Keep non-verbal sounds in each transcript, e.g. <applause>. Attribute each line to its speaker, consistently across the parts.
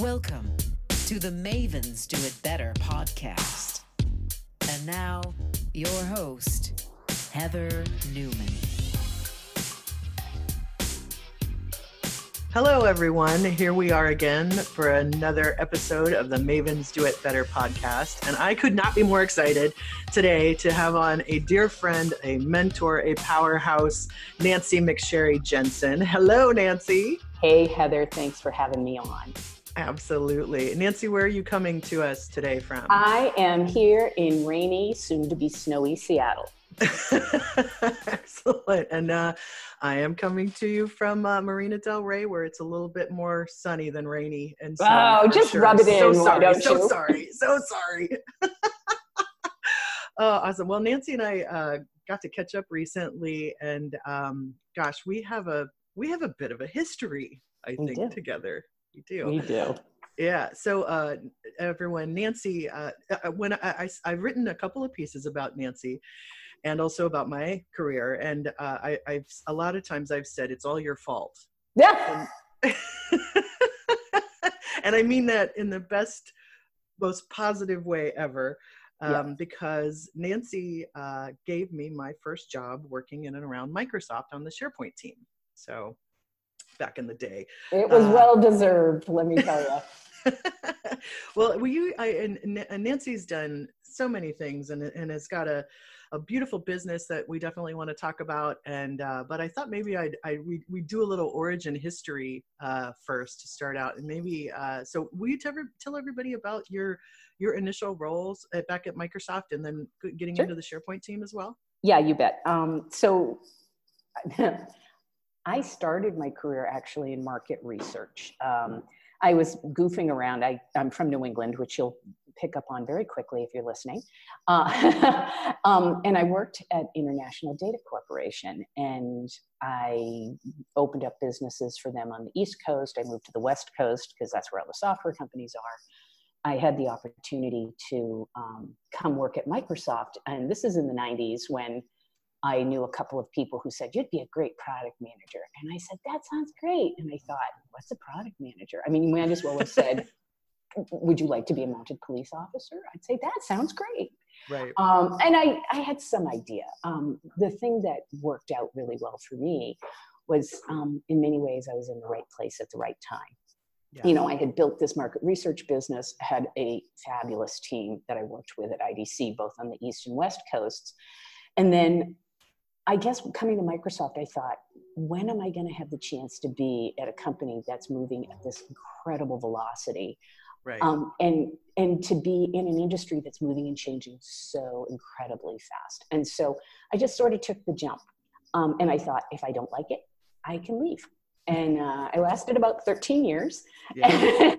Speaker 1: Welcome to the Mavens Do It Better podcast. And now, your host, Heather Newman.
Speaker 2: Hello, everyone. Here we are again for another episode of the Mavens Do It Better podcast. And I could not be more excited today to have on a dear friend, a mentor, a powerhouse, Nancy McSherry Jensen. Hello, Nancy.
Speaker 3: Hey, Heather. Thanks for having me on.
Speaker 2: Absolutely. Nancy, where are you coming to us today from?
Speaker 3: I am here in rainy, soon to be snowy Seattle. <laughs>
Speaker 2: Excellent. And uh, I am coming to you from uh, Marina Del Rey, where it's a little bit more sunny than rainy. And
Speaker 3: so, oh, just sure. rub it in.
Speaker 2: So sorry.
Speaker 3: don't
Speaker 2: so
Speaker 3: you?
Speaker 2: sorry. So sorry. <laughs> oh, awesome. Well, Nancy and I uh, got to catch up recently, and um, gosh, we have a we have a bit of a history, I think, together.
Speaker 3: We do. We do.
Speaker 2: Yeah. So, uh, everyone, Nancy, uh, uh when I, I, I've written a couple of pieces about Nancy, and also about my career, and uh, I, I've a lot of times I've said it's all your fault.
Speaker 3: Yeah.
Speaker 2: And, <laughs> and I mean that in the best, most positive way ever. Um, yeah. because Nancy uh, gave me my first job working in and around Microsoft on the SharePoint team. So back in the day.
Speaker 3: It was uh, well deserved, let me tell you. <laughs>
Speaker 2: well, you, I, and, and, Nancy's done so many things and, and has got a, a beautiful business that we definitely want to talk about. And, uh, but I thought maybe I'd, I, we, we do a little origin history uh, first to start out. And maybe, uh, so will you tell, tell everybody about your, your initial roles at, back at Microsoft and then getting sure. into the SharePoint team as well?
Speaker 3: Yeah, you bet. Um, so <laughs> I started my career actually in market research. Um, I was goofing around. I, am from New England, which you'll pick up on very quickly if you're listening. Uh, <laughs> um, and I worked at International Data Corporation, and I opened up businesses for them on the East Coast. I moved to the West Coast because that's where all the software companies are. I had the opportunity to um, come work at Microsoft, and this is in the 90s when I knew a couple of people who said, You'd be a great product manager. And I said, That sounds great. And I thought, What's a product manager? I mean, you might as well have said, Would you like to be a mounted police officer? I'd say, That sounds great.
Speaker 2: Right.
Speaker 3: Um, and I, I had some idea. Um, the thing that worked out really well for me was, um, in many ways, I was in the right place at the right time. Yeah. You know, I had built this market research business, had a fabulous team that I worked with at IDC, both on the East and West coasts. And then I guess coming to Microsoft, I thought, when am I going to have the chance to be at a company that's moving at this incredible velocity?
Speaker 2: Right.
Speaker 3: Um, and and to be in an industry that's moving and changing so incredibly fast. And so I just sort of took the jump. Um, and I thought, if I don't like it, I can leave and uh, I lasted about 13 years. Yeah. <laughs>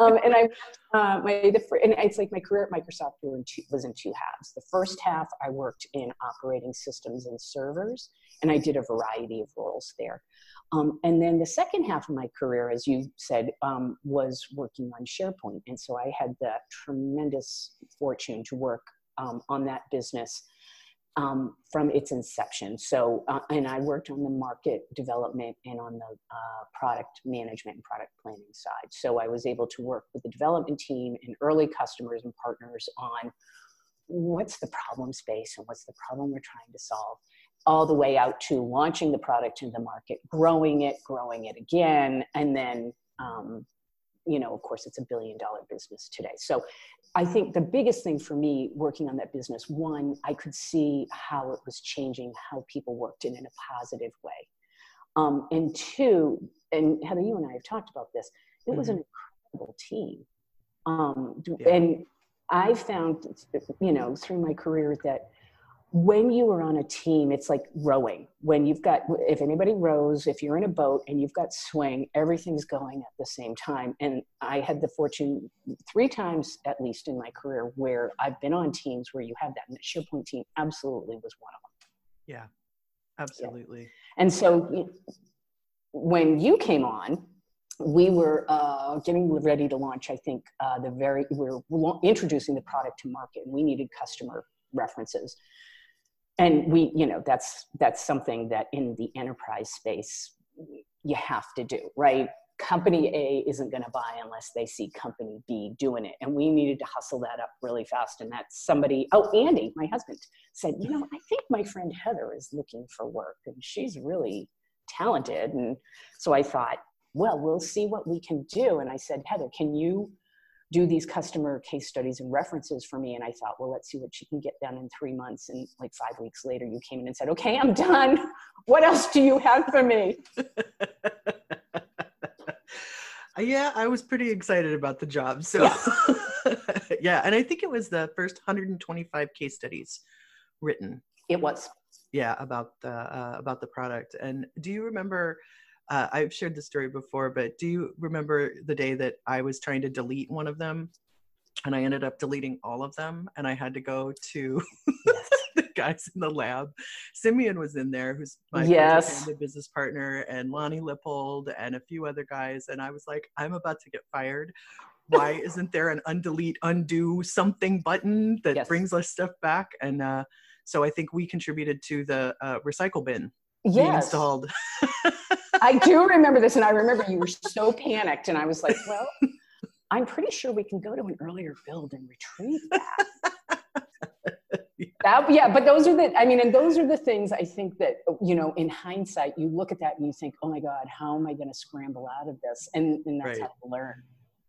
Speaker 3: um, and I, uh, my, the, and it's like my career at Microsoft was in two halves. The first half, I worked in operating systems and servers, and I did a variety of roles there. Um, and then the second half of my career, as you said, um, was working on SharePoint. And so I had the tremendous fortune to work um, on that business um, from its inception. So, uh, and I worked on the market development and on the uh, product management and product planning side. So I was able to work with the development team and early customers and partners on what's the problem space and what's the problem we're trying to solve all the way out to launching the product in the market, growing it, growing it again, and then um, you know, of course, it's a billion dollar business today. So I think the biggest thing for me working on that business, one, I could see how it was changing how people worked in, in a positive way. Um, and two, and Heather, you and I have talked about this, it mm-hmm. was an incredible team. Um, yeah. And I found, you know, through my career that when you are on a team, it's like rowing. When you've got, if anybody rows, if you're in a boat and you've got swing, everything's going at the same time. And I had the fortune three times, at least in my career, where I've been on teams where you have that. And the SharePoint team absolutely was one of them.
Speaker 2: Yeah, absolutely. Yeah.
Speaker 3: And so when you came on, we were uh, getting ready to launch, I think, uh, the very, we were introducing the product to market and we needed customer references and we you know that's that's something that in the enterprise space you have to do right company A isn't going to buy unless they see company B doing it. And we needed to hustle that up really fast. And that's somebody, oh, Andy, my husband, said, You know, I think my friend Heather is looking for work and she's really talented. And so I thought, Well, we'll see what we can do. And I said, Heather, can you do these customer case studies and references for me? And I thought, Well, let's see what she can get done in three months. And like five weeks later, you came in and said, Okay, I'm done. <laughs> What else do you have for me? <laughs>
Speaker 2: yeah, I was pretty excited about the job. So, yeah. <laughs> yeah. And I think it was the first 125 case studies written.
Speaker 3: It was.
Speaker 2: Yeah, about the uh, about the product. And do you remember? Uh, I've shared the story before, but do you remember the day that I was trying to delete one of them, and I ended up deleting all of them, and I had to go to yes <laughs> guys in the lab. Simeon was in there, who's my
Speaker 3: yes.
Speaker 2: business partner, and Lonnie Lippold and a few other guys. And I was like, I'm about to get fired. Why <laughs> isn't there an undelete, undo something button that yes. brings us stuff back? And uh, so I think we contributed to the uh, recycle bin yes. installed. <laughs>
Speaker 3: I do remember this, and I remember you were so panicked, and I was like, well. I'm pretty sure we can go to an earlier build and retrieve that that yeah but those are the i mean and those are the things i think that you know in hindsight you look at that and you think oh my god how am i going to scramble out of this and, and that's right. how to learn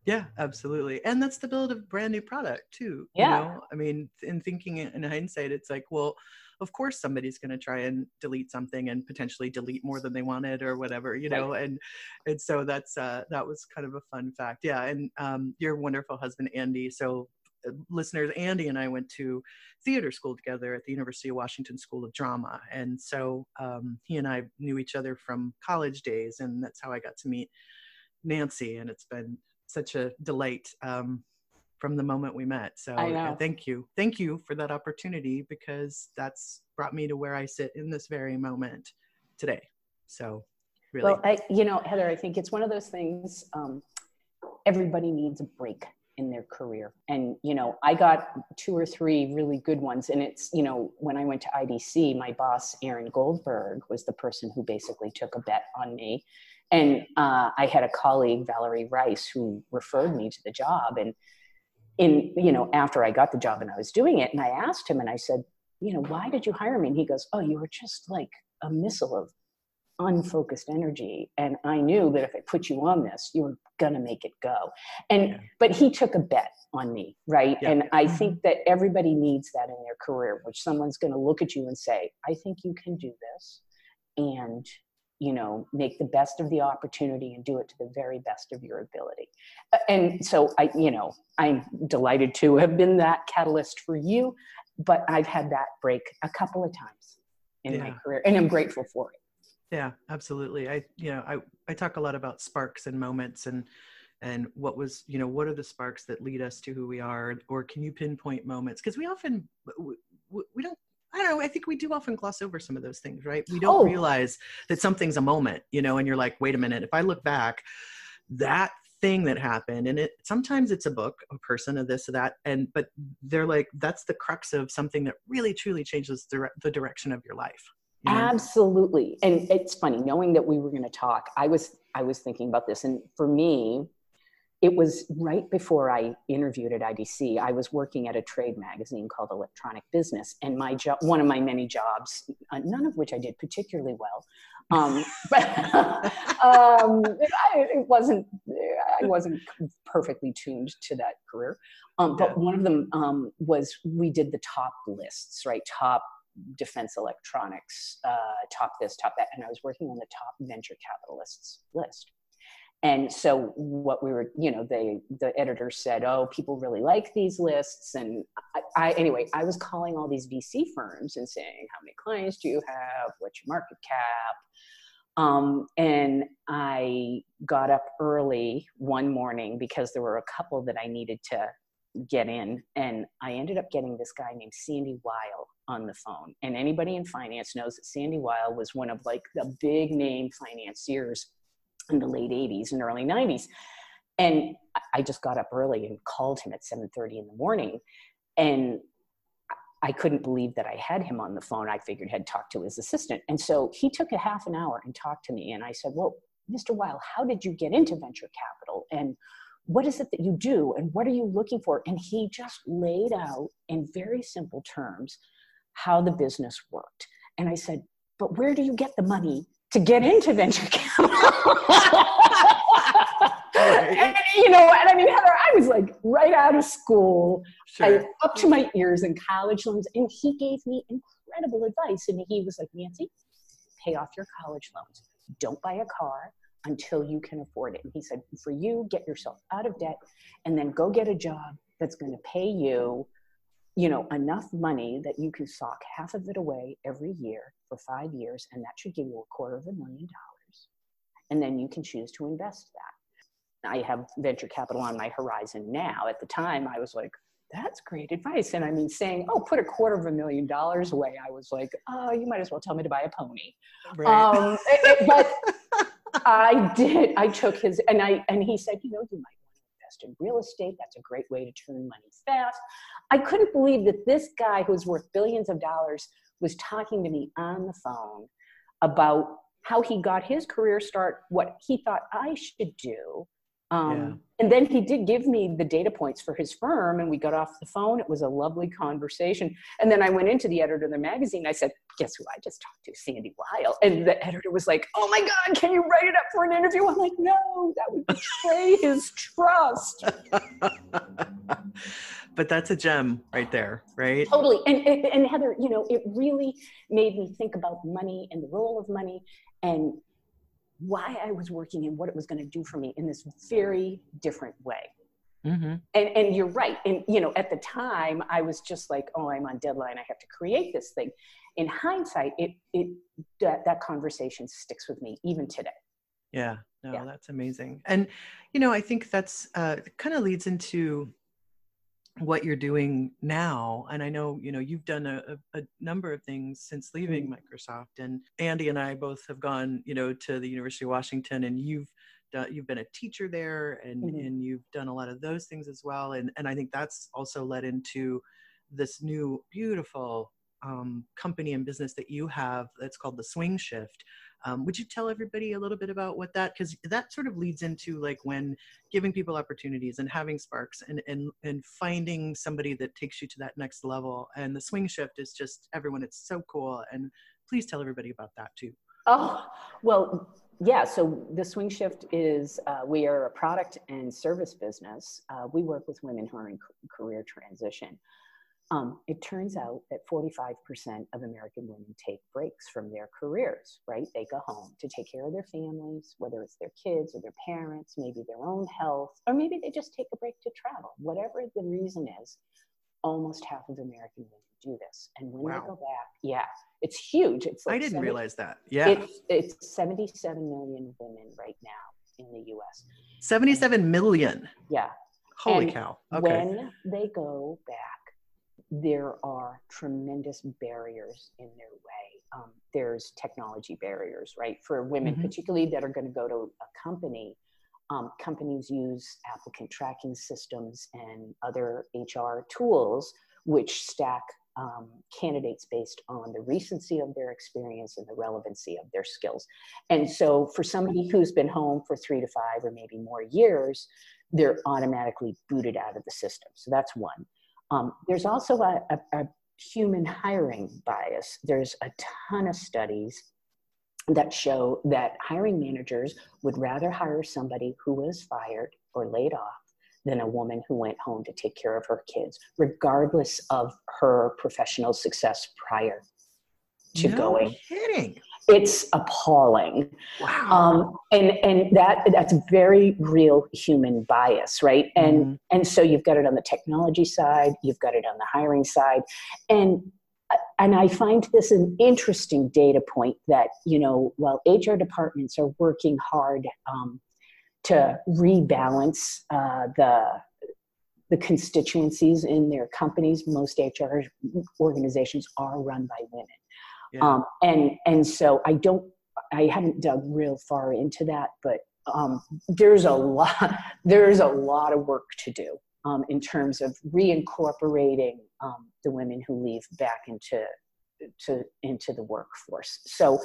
Speaker 2: yeah absolutely and that's the build of brand new product too
Speaker 3: yeah
Speaker 2: you know? i mean in thinking in hindsight it's like well of course somebody's going to try and delete something and potentially delete more than they wanted or whatever you know right. and and so that's uh that was kind of a fun fact yeah and um your wonderful husband andy so listeners, Andy and I went to theater school together at the University of Washington School of Drama. And so um, he and I knew each other from college days, and that's how I got to meet Nancy. And it's been such a delight um, from the moment we met. So thank you. Thank you for that opportunity because that's brought me to where I sit in this very moment today. So really.
Speaker 3: Well, I, you know, Heather, I think it's one of those things. Um, everybody needs a break in their career. And, you know, I got two or three really good ones. And it's, you know, when I went to IDC, my boss, Aaron Goldberg, was the person who basically took a bet on me. And uh, I had a colleague, Valerie Rice, who referred me to the job. And in, you know, after I got the job and I was doing it, and I asked him and I said, you know, why did you hire me? And he goes, oh, you were just like a missile of unfocused energy and i knew that if i put you on this you were gonna make it go and yeah. but he took a bet on me right yeah. and i mm-hmm. think that everybody needs that in their career which someone's gonna look at you and say i think you can do this and you know make the best of the opportunity and do it to the very best of your ability and so i you know i'm delighted to have been that catalyst for you but i've had that break a couple of times in yeah. my career and i'm grateful for it
Speaker 2: yeah, absolutely. I you know I I talk a lot about sparks and moments and and what was you know what are the sparks that lead us to who we are or can you pinpoint moments because we often we, we don't I don't know. I think we do often gloss over some of those things, right? We don't oh. realize that something's a moment, you know, and you're like, wait a minute, if I look back, that thing that happened, and it sometimes it's a book, a person, of this or that, and but they're like, that's the crux of something that really truly changes the, the direction of your life.
Speaker 3: Absolutely. And it's funny, knowing that we were going to talk, I was I was thinking about this. And for me, it was right before I interviewed at IDC. I was working at a trade magazine called Electronic Business, and my job, one of my many jobs, uh, none of which I did particularly well, um, <laughs> but um, I, it wasn't. I wasn't perfectly tuned to that career. Um, but one of them um, was we did the top lists, right? Top defense electronics, uh, top this, top that. And I was working on the top venture capitalists list. And so what we were, you know, they, the editor said, oh, people really like these lists. And I, I, anyway, I was calling all these VC firms and saying, how many clients do you have? What's your market cap? Um, and I got up early one morning because there were a couple that I needed to get in. And I ended up getting this guy named Sandy Weill on the phone. And anybody in finance knows that Sandy Weill was one of like the big name financiers in the late 80s and early 90s. And I just got up early and called him at 7:30 in the morning. And I couldn't believe that I had him on the phone. I figured I'd talk to his assistant. And so he took a half an hour and talked to me. And I said, Well, Mr. Weill, how did you get into venture capital? And what is it that you do? And what are you looking for? And he just laid out in very simple terms how the business worked. And I said, but where do you get the money to get into venture capital? <laughs> and, you know, and I mean, Heather, I was like right out of school, sure. I, up to my ears in college loans, and he gave me incredible advice. And he was like, Nancy, pay off your college loans. Don't buy a car until you can afford it. And he said, for you, get yourself out of debt and then go get a job that's going to pay you, you know, enough money that you can sock half of it away every year for five years. And that should give you a quarter of a million dollars. And then you can choose to invest that. I have venture capital on my horizon now. At the time, I was like, that's great advice. And I mean, saying, oh, put a quarter of a million dollars away, I was like, oh, you might as well tell me to buy a pony. Right. Um, but I did. I took his, and I, and he said, you know, you might invest in real estate. That's a great way to turn money fast. I couldn't believe that this guy who's worth billions of dollars was talking to me on the phone about how he got his career start, what he thought I should do, um, yeah. And then he did give me the data points for his firm, and we got off the phone. It was a lovely conversation. And then I went into the editor of the magazine. I said, Guess who I just talked to? Sandy Weill. And the editor was like, Oh my God, can you write it up for an interview? I'm like, No, that would betray <laughs> his trust. <laughs>
Speaker 2: but that's a gem right there, right?
Speaker 3: Totally. And, and, and Heather, you know, it really made me think about money and the role of money and why I was working and what it was going to do for me in this very different way. Mm-hmm. And, and you're right. And, you know, at the time I was just like, oh, I'm on deadline. I have to create this thing. In hindsight, it, it, that, that conversation sticks with me even today.
Speaker 2: Yeah, no, yeah. that's amazing. And, you know, I think that's uh, kind of leads into what you're doing now and i know you know you've done a, a, number of things since leaving mm-hmm. microsoft and andy and i both have gone you know to the university of washington and you've done, you've been a teacher there and mm-hmm. and you've done a lot of those things as well and and i think that's also led into this new beautiful um, company and business that you have that's called the swing shift um, would you tell everybody a little bit about what that, because that sort of leads into like when giving people opportunities and having sparks and, and, and finding somebody that takes you to that next level. And the swing shift is just everyone, it's so cool. And please tell everybody about that too.
Speaker 3: Oh, well, yeah. So the swing shift is uh, we are a product and service business. Uh, we work with women who are in career transition. Um, it turns out that 45% of American women take breaks from their careers, right? They go home to take care of their families, whether it's their kids or their parents, maybe their own health, or maybe they just take a break to travel. Whatever the reason is, almost half of American women do this. And when wow. they go back, yeah, it's huge. It's
Speaker 2: like I didn't 70, realize that. Yeah.
Speaker 3: It's, it's 77 million women right now in the US.
Speaker 2: 77 million.
Speaker 3: Yeah.
Speaker 2: Holy and cow.
Speaker 3: Okay. When they go back, there are tremendous barriers in their way. Um, there's technology barriers, right? For women, mm-hmm. particularly that are going to go to a company, um, companies use applicant tracking systems and other HR tools which stack um, candidates based on the recency of their experience and the relevancy of their skills. And so, for somebody who's been home for three to five or maybe more years, they're automatically booted out of the system. So, that's one. Um, there's also a, a, a human hiring bias. There's a ton of studies that show that hiring managers would rather hire somebody who was fired or laid off than a woman who went home to take care of her kids, regardless of her professional success prior to
Speaker 2: no
Speaker 3: going.
Speaker 2: Kidding
Speaker 3: it's appalling
Speaker 2: wow.
Speaker 3: um, and and that that's very real human bias right and mm-hmm. and so you've got it on the technology side you've got it on the hiring side and and i find this an interesting data point that you know while hr departments are working hard um, to rebalance uh, the the constituencies in their companies most hr organizations are run by women yeah. Um, and and so I don't I haven't dug real far into that, but um, there's a lot <laughs> there's a lot of work to do um, in terms of reincorporating um, the women who leave back into to into the workforce. So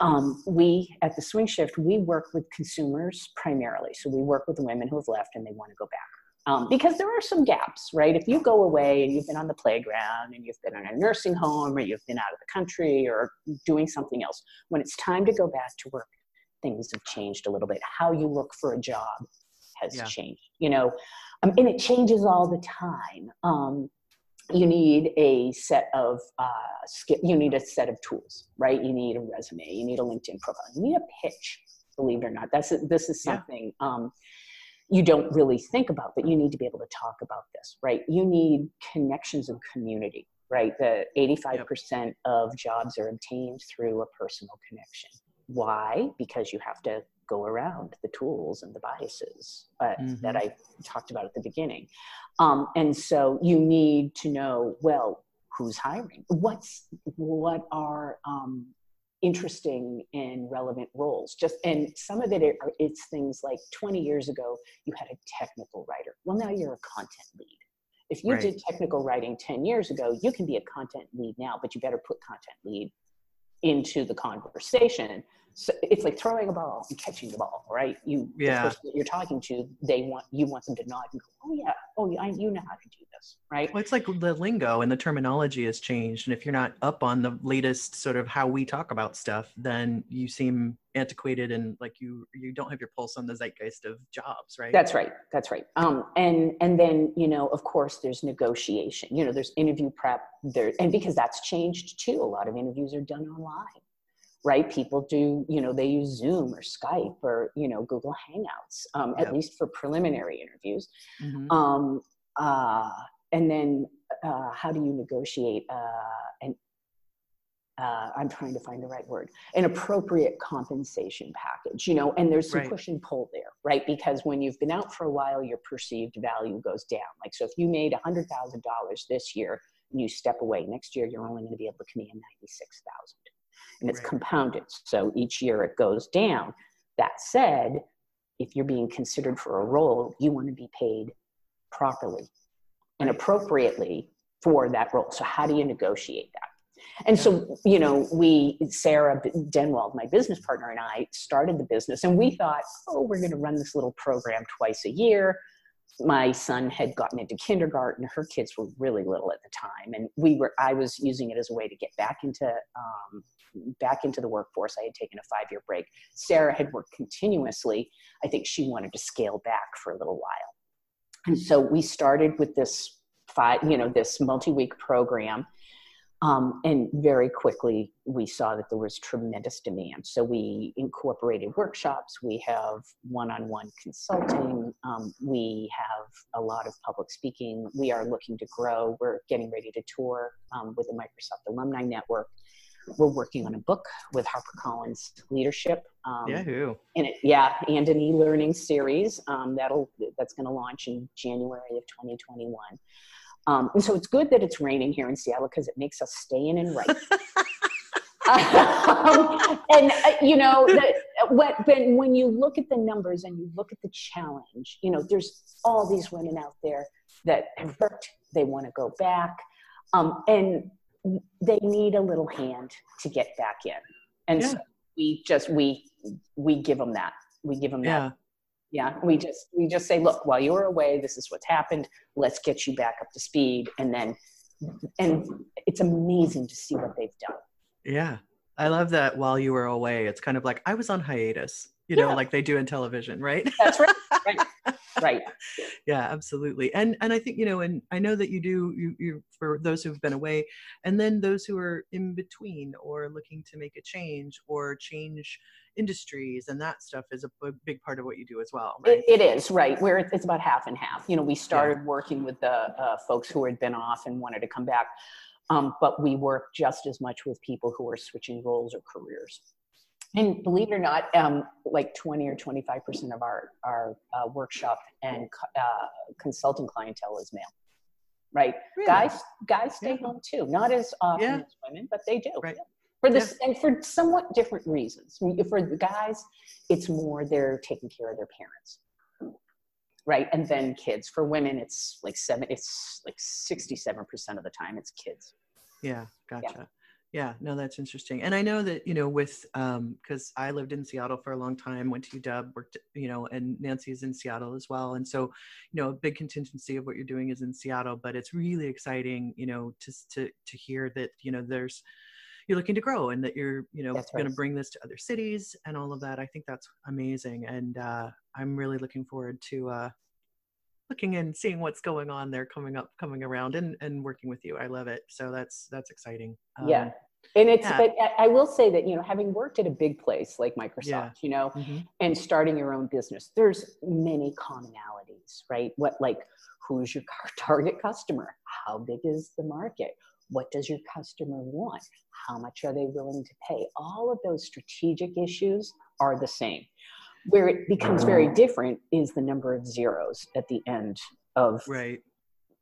Speaker 3: um, we at the swing shift we work with consumers primarily so we work with the women who have left and they want to go back um, because there are some gaps right if you go away and you've been on the playground and you've been in a nursing home or you've been out of the country or doing something else when it's time to go back to work things have changed a little bit how you look for a job has
Speaker 2: Yeah.
Speaker 3: changed you know um, and it changes all the time um, you need a set of uh, you need a set of tools, right? You need a resume, you need a LinkedIn profile, you need a pitch. Believe it or not, that's this is
Speaker 2: Yeah.
Speaker 3: something um, you don't really think about, but you need to be able to talk about this, right? You need connections and community, right? The eighty-five percent of jobs are obtained through a personal connection. Why? Because you have to go around the tools and the biases uh, that
Speaker 2: Mhm.
Speaker 3: I talked about at the beginning. Um, and so you need to know, well, who's hiring? What's what are um, interesting and relevant roles? Just and some of it are it's things like 20 years ago you had a technical writer. Well, now you're a content lead. If you
Speaker 2: Right.
Speaker 3: did technical writing 10 years ago, you can be a content lead now, but you better put content lead into the conversation. So it's like throwing a ball and catching the ball, right? You,
Speaker 2: Yeah.
Speaker 3: the person that you're talking to, they want you want them to nod and go, "Oh yeah, oh yeah, I, you know how to do this, right?"
Speaker 2: Well, it's like the lingo and the terminology has changed. And if you're not up on the latest sort of how we talk about stuff, then you seem antiquated and like you you don't have your pulse on the zeitgeist of jobs, right?
Speaker 3: That's right. That's right. Um, and and then you know, of course, there's negotiation. You know, there's interview prep. There and because that's changed too. A lot of interviews are done online, right? People do. You know, they use Zoom or Skype or you know Google Hangouts. Um,
Speaker 2: Yep.
Speaker 3: At least for preliminary interviews.
Speaker 2: Mhm.
Speaker 3: Um, uh, and then uh, how do you negotiate uh, an uh, I'm trying to find the right word, an appropriate compensation package, you know, and there's some
Speaker 2: Right.
Speaker 3: push and pull there, right? Because when you've been out for a while, your perceived value goes down. Like, so if you made $100,000 this year and you step away, next year you're only going to be able to command 96,000 and it's
Speaker 2: Right.
Speaker 3: compounded. So each year it goes down. That said, if you're being considered for a role, you want to be paid properly and appropriately for that role. So how do you negotiate that? And so, you know, we, Sarah Denwald, my business partner, and I started the business, and we thought, oh, we're going to run this little program twice a year. My son had gotten into kindergarten; her kids were really little at the time, and we were. I was using it as a way to get back into um, back into the workforce. I had taken a five-year break. Sarah had worked continuously. I think she wanted to scale back for a little while, and so we started with this five, you know, this multi-week program um, and very quickly, we saw that there was tremendous demand. So we incorporated workshops. We have one-on-one consulting. Um, we have a lot of public speaking. We are looking to grow. We're getting ready to tour um, with the Microsoft Alumni Network. We're working on a book with HarperCollins Leadership. Um,
Speaker 2: Yahoo.
Speaker 3: and it, yeah, and an e-learning series um, that'll that's going to launch in January of 2021. Um, and so it's good that it's raining here in Seattle because it makes us stay in and write. <laughs> um, and uh, you know, the, when, when when you look at the numbers and you look at the challenge, you know, there's all these women out there that have worked, they want to go back, um, and they need a little hand to get back in. And so we just we we give them that. We give them that
Speaker 2: Yeah.
Speaker 3: yeah we just we just say look while you were away this is what's happened let's get you back up to speed and then and it's amazing to see what they've done
Speaker 2: Yeah. I love that while you were away, it's kind of like I was on hiatus, you know, like they do in television, right?
Speaker 3: that's right <laughs> right right <laughs>
Speaker 2: yeah, absolutely. And and I think, you know, and I know that you do you you for those who've been away and then those who are in between or looking to make a change or change industries and that stuff is a big part of what you do as well, right?
Speaker 3: it, it is right where it's about half and half you know we started working with the uh, folks who had been off and wanted to come back um, but we work just as much with people who are switching roles or careers and believe it or not, um, like 20 or 25% of our, our uh, workshop and uh, consulting clientele is male, right?
Speaker 2: Really?
Speaker 3: Guys, guys stay
Speaker 2: Yeah.
Speaker 3: home too. Not as often
Speaker 2: Yeah.
Speaker 3: as women, but they do.
Speaker 2: Right.
Speaker 3: For this, and for somewhat different reasons. For the guys, it's more they're taking care of their parents, right? And then kids. For women, it's like seven. It's like 67% of the time it's kids.
Speaker 2: Yeah, gotcha. Yeah, no, that's interesting. And I know that, you know, with, um, cause I lived in Seattle for a long time, went to UW, worked, you know, and Nancy's in Seattle as well. And so, you know, a big contingency of what you're doing is in Seattle, but it's really exciting, you know, to, to, to hear that, you know, there's, you're looking to grow and that you're, you know, going to bring this to other cities and all of that. I think that's amazing. And, uh, I'm really looking forward to, uh, looking and seeing what's going on there coming up coming around and and working with you i love it so that's that's exciting
Speaker 3: yeah.
Speaker 2: Um,
Speaker 3: And it's,
Speaker 2: yeah.
Speaker 3: but I- will say that, you know, having worked at a big place like Microsoft,
Speaker 2: Yeah.
Speaker 3: you know,
Speaker 2: mhm.
Speaker 3: and starting your own business, there's many commonalities, right? What, like, who's your <laughs> target customer? How big is the market? What does your customer want? How much are they willing to pay? All of those strategic issues are the same. Where it becomes very different is the number of zeros at the end of
Speaker 2: right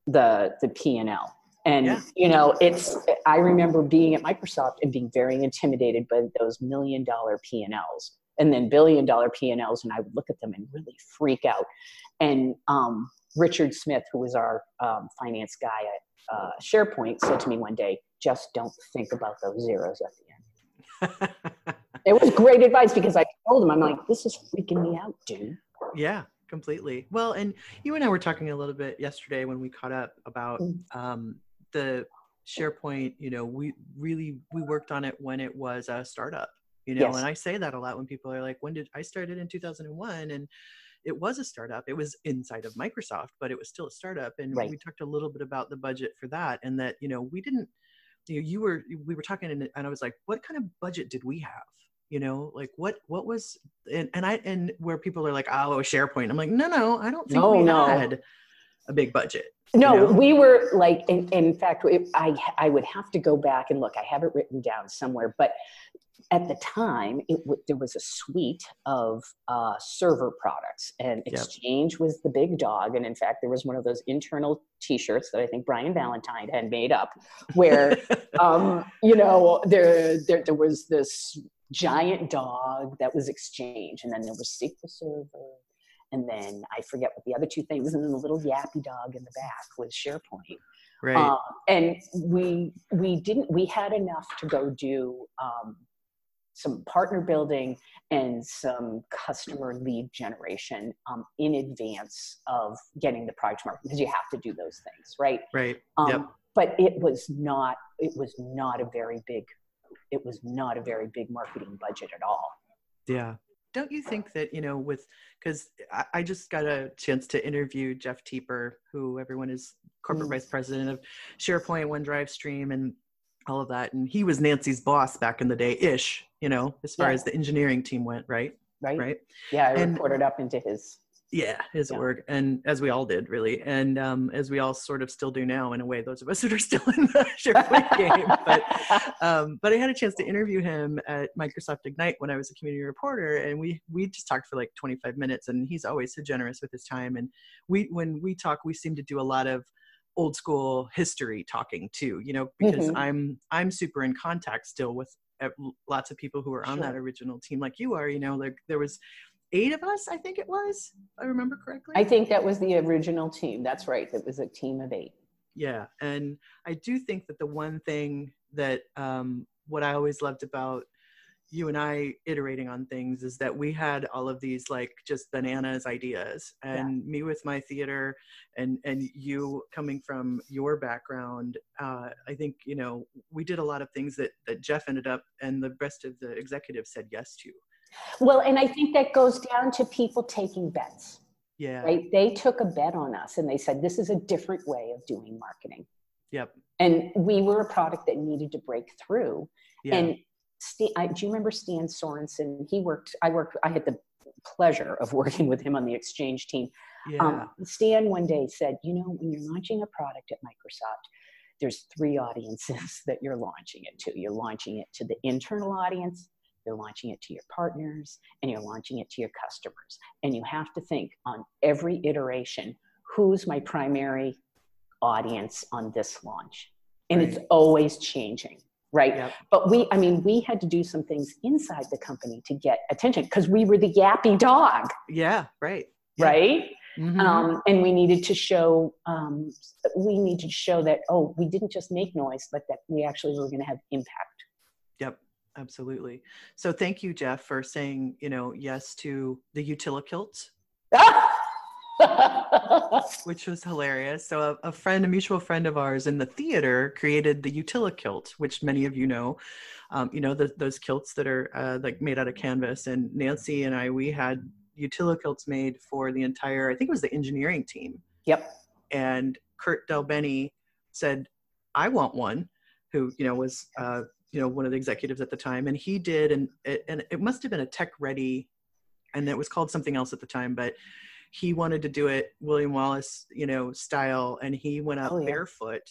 Speaker 3: the the P and L. And
Speaker 2: Yeah.
Speaker 3: you know, it's I remember being at Microsoft and being very intimidated by those million dollar P and Ls, and then billion dollar P and Ls, and I would look at them and really freak out. And um, Richard Smith, who was our um, finance guy at uh, SharePoint, said to me one day, "Just don't think about those zeros at the end." <laughs> It was great advice because I told him, "I'm like, this is freaking me out, dude."
Speaker 2: yeah completely well and you and i were talking a little bit yesterday when we caught up about
Speaker 3: Mm.
Speaker 2: um the sharepoint you know we really we worked on it when it was a startup you know
Speaker 3: Yes.
Speaker 2: and i say that a lot when people are like when did i started in 2001 and it was a startup it was inside of microsoft but it was still a startup and
Speaker 3: Right.
Speaker 2: we talked a little bit about the budget for that and that you know we didn't you know you were we were talking and, and i was like what kind of budget did we have you know like what what was and, and i and where people are like oh sharepoint i'm like no no i don't think
Speaker 3: No,
Speaker 2: we
Speaker 3: no.
Speaker 2: had a big budget
Speaker 3: No,
Speaker 2: know?
Speaker 3: we were like, in, in fact, it, I I would have to go back and look. I have it written down somewhere, but at the time, it w- there was a suite of uh, server products, and
Speaker 2: Yep.
Speaker 3: Exchange was the big dog. And in fact, there was one of those internal T-shirts that I think Brian Valentine had made up, where <laughs> um, you know there, there there was this giant dog that was Exchange, and then there was SQL Server, and then I forget what the other two things, and then the little yappy dog in the back was SharePoint.
Speaker 2: right
Speaker 3: Um, and we we didn't we had enough to go do um, some partner building and some customer lead generation um, in advance of getting the product market because you have to do those things, right?
Speaker 2: right
Speaker 3: Um,
Speaker 2: Yep.
Speaker 3: But it was not it was not a very big it was not a very big marketing budget at all.
Speaker 2: Yeah. Don't you think that, you know, with, because I, I just got a chance to interview Jeff Teper, who everyone is corporate
Speaker 3: Mm.
Speaker 2: vice president of SharePoint, OneDrive Stream, and all of that. And he was Nancy's boss back in the day ish, you know, as far
Speaker 3: Yeah.
Speaker 2: as the engineering team went, right?
Speaker 3: Right?
Speaker 2: Right.
Speaker 3: Yeah, I
Speaker 2: And-
Speaker 3: reported up into his.
Speaker 2: Yeah, his
Speaker 3: Yeah.
Speaker 2: org, and as we all did, really, and um, as we all sort of still do now, in a way, those of us that are still <laughs> in the SharePoint game. But <laughs> um, but I had a chance to interview him at Microsoft Ignite when I was a community reporter, and we we just talked for like 25 minutes, and he's always so generous with his time. And we when we talk, we seem to do a lot of old school history talking too, you know, because
Speaker 3: Mhm.
Speaker 2: I'm I'm super in contact still with uh, lots of people who are on that original team, like you are. You know, like there was eight of us, I think it was, if I remember correctly.
Speaker 3: I think that was the original team. That's right. It was a team of eight.
Speaker 2: yeah and i do think that the one thing that um, what i always loved about you and i iterating on things is that we had all of these like just bananas ideas and me with my theater and and you coming from your background uh, i think you know we did a lot of things that that jeff ended up and the rest of the executive said yes to
Speaker 3: Well, and I think that goes down to people taking bets,
Speaker 2: yeah
Speaker 3: right? They took a bet on us and they said, this is a different way of doing marketing.
Speaker 2: yep
Speaker 3: And we were a product that needed to break through.
Speaker 2: yeah
Speaker 3: And Stan, I, do you remember Stan Sorensen? He worked, I worked, I had the pleasure of working with him on the exchange team.
Speaker 2: yeah
Speaker 3: Um, Stan one day said, you know, when you're launching a product at Microsoft, there's three audiences <laughs> that you're launching it to. You're launching it to the internal audience, you're launching it to your partners, and you're launching it to your customers. And you have to think on every iteration, who's my primary audience on this launch? And it's always changing, right?
Speaker 2: Yep.
Speaker 3: But we, I mean, we had to do some things inside the company to get attention because we were the yappy dog
Speaker 2: yeah right Yeah.
Speaker 3: right?
Speaker 2: Mhm.
Speaker 3: um, and we needed to show um, we needed to show that oh we didn't just make noise but that we actually were going to have impact
Speaker 2: absolutely. So thank you, Jeff, for saying, you know, yes to the Utilikilts, <laughs> which was hilarious. So a, a friend, a mutual friend of ours in the theater created the Utilikilt, which many of you know. Um, you know, the, those kilts that are uh, like made out of canvas. And Nancy and I, we had Utilikilts made for the entire, I think it was the engineering team.
Speaker 3: yep
Speaker 2: and Kurt DelBene said, "I want one." Who you know was uh, you know one of the executives at the time, and he did, and it, and it must have been a TechReady, and it was called something else at the time, but he wanted to do it William Wallace you know style, and he went up
Speaker 3: Oh, yeah.
Speaker 2: barefoot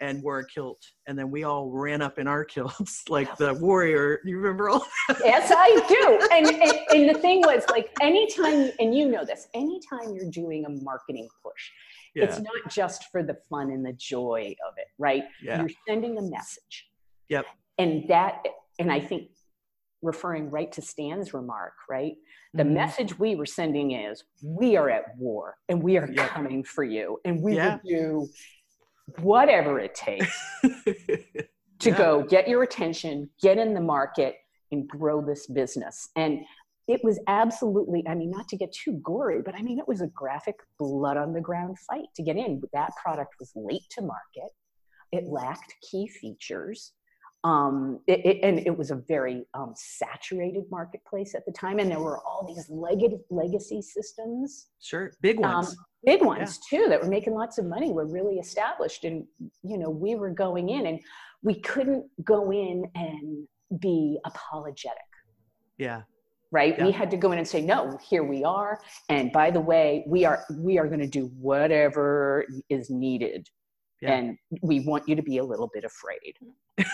Speaker 2: and wore a kilt, and then we all ran up in our <laughs> kilts like the warrior. You remember all?
Speaker 3: yes i <laughs> do and, and and the thing was like anytime and you know this anytime you're doing a marketing push it's not just for the fun and the joy of it right
Speaker 2: yeah,
Speaker 3: you're sending a message
Speaker 2: Yep.
Speaker 3: And that and i think referring right to stan's remark right the
Speaker 2: Mhm.
Speaker 3: message we were sending is we are at war and we are
Speaker 2: Yeah.
Speaker 3: coming for you and we
Speaker 2: Yeah.
Speaker 3: will do whatever it takes <laughs> to
Speaker 2: Yeah.
Speaker 3: go get your attention get in the market and grow this business and it was absolutely i mean not to get too gory but i mean it was a graphic blood on the ground fight to get in that product was late to market it lacked key features um, it, it- and it was a very um, saturated marketplace at the time and there were all these leg- legacy systems.
Speaker 2: Sure, big
Speaker 3: um,
Speaker 2: ones.
Speaker 3: big ones too that were making lots of money were really established and you know we were going in and we couldn't go in and be apologetic.
Speaker 2: Yeah,
Speaker 3: right? We had to go in and say no here we are and by the way we are we are going to do whatever is needed.
Speaker 2: Yeah.
Speaker 3: and we want you to be a little bit afraid <laughs>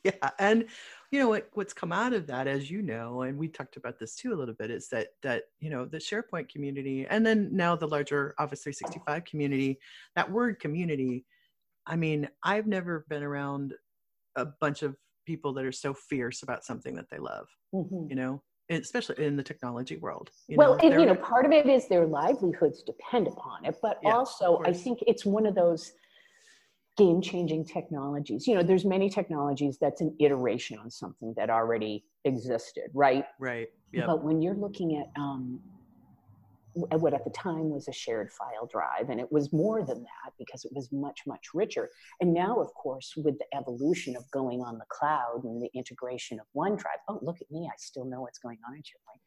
Speaker 3: <laughs>
Speaker 2: yeah and you know what what's come out of that as you know and we talked about this too a little bit is that that you know the sharepoint community and then now the larger office 365 community that word community i mean i've never been around a bunch of people that are so fierce about something that they love
Speaker 3: Mhm.
Speaker 2: you know especially in the technology world you
Speaker 3: well
Speaker 2: know,
Speaker 3: and you know part of it is their livelihoods depend upon it but
Speaker 2: Yeah,
Speaker 3: also i think it's one of those game changing technologies. You know there's many technologies that's an iteration on something that already existed right?
Speaker 2: Right yeah
Speaker 3: but when you're looking at um, what at the time was a shared file drive and it was more than that because it was much much richer. And now of course with the evolution of going on the cloud and the integration of onedrive oh look at me i still know what's going on in SharePoint.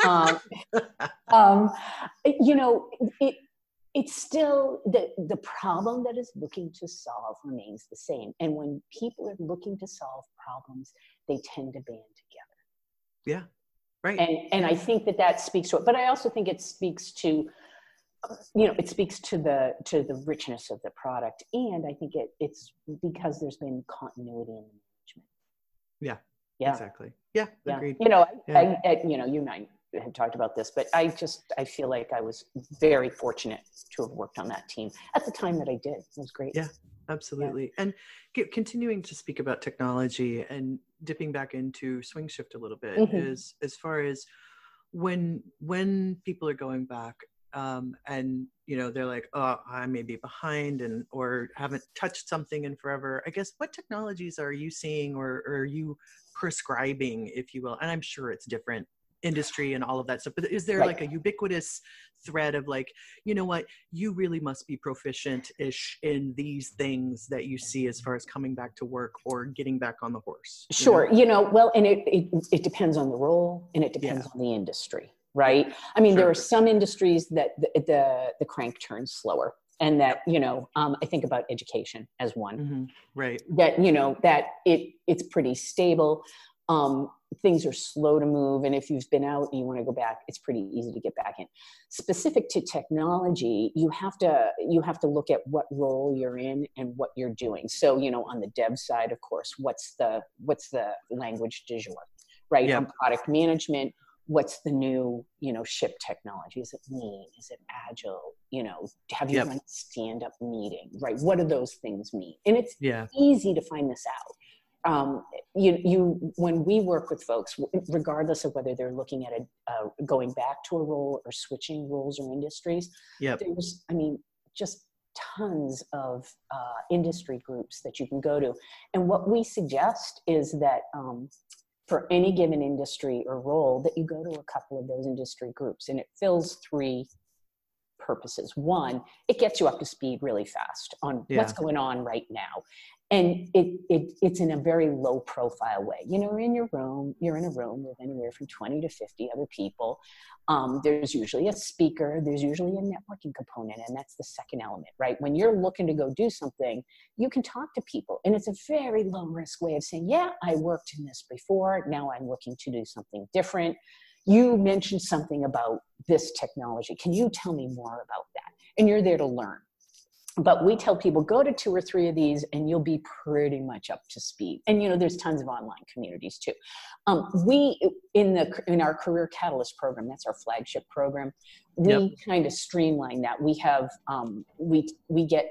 Speaker 3: <laughs> um, um, you know it it's still the the problem that is looking to solve remains the same. And when people are looking to solve problems they tend to band together.
Speaker 2: Yeah right.
Speaker 3: And and i think that that speaks to it. But i also think it speaks to you know it speaks to the to the richness of the product. And i think it it's because there's been continuity in the management.
Speaker 2: Yeah,
Speaker 3: yeah.
Speaker 2: exactly. Yeah,
Speaker 3: yeah.
Speaker 2: agreed.
Speaker 3: You know I,
Speaker 2: Yeah.
Speaker 3: I, I you know you and i had talked about this but i just i feel like i was very fortunate to have worked on that team at the time that i did. It was great.
Speaker 2: Yeah. absolutely. And c- continuing to speak about technology and dipping back into swing shift a little bit
Speaker 3: Mhm.
Speaker 2: is as far as when when people are going back um, and you know they're like oh i may be behind and or haven't touched something in forever. I guess what technologies are you seeing or, or are you prescribing if you will? And i'm sure it's different industry and all of that stuff but is there
Speaker 3: Right.
Speaker 2: like a ubiquitous thread of like you know what you really must be proficient ish in these things that you see as far as coming back to work or getting back on the horse you know?
Speaker 3: Sure, you know, well, and it, it it depends on the role and it depends on the industry, right? I mean, there are some industries that the the, the crank turns slower, and that you know, um, I think about education as one
Speaker 2: Mhm. right
Speaker 3: that you know that it it's pretty stable. Um, things are slow to move, and if you've been out and you want to go back, it's pretty easy to get back in. Specific to technology, you have to you have to look at what role you're in and what you're doing. So you know, on the dev side, of course, what's the what's the language du jour, right?
Speaker 2: Yeah.
Speaker 3: On product management, what's the new you know ship technology? Is it lean? Is it agile? You know, have you
Speaker 2: Yep.
Speaker 3: run a stand up meeting? Right? What do those things mean? And it's
Speaker 2: yeah
Speaker 3: easy to find this out um, you, you when we work with folks regardless of whether they're looking at a uh, going back to a role or switching roles or industries
Speaker 2: Yep.
Speaker 3: there's i mean just tons of uh, industry groups that you can go to. And what we suggest is that um, for any given industry or role that you go to a couple of those industry groups and it fills three purposes. One it gets you up to speed really fast on what's going on right now and it, it it's in a very low profile way. You know in your room you're in a room with anywhere from 20 to 50 other people. Um, there's usually a speaker there's usually a networking component and that's the second element right? When you're looking to go do something you can talk to people and it's a very low risk way of saying yeah i worked in this before now i'm looking to do something different. You mentioned something about this technology. Can you tell me more about that? And you're there to learn but we tell people go to two or three of these and you'll be pretty much up to speed. And you know there's tons of online communities too. Um, we in the in our career catalyst program that's our flagship program we
Speaker 2: Yep.
Speaker 3: kind of streamline that. We have um, we we get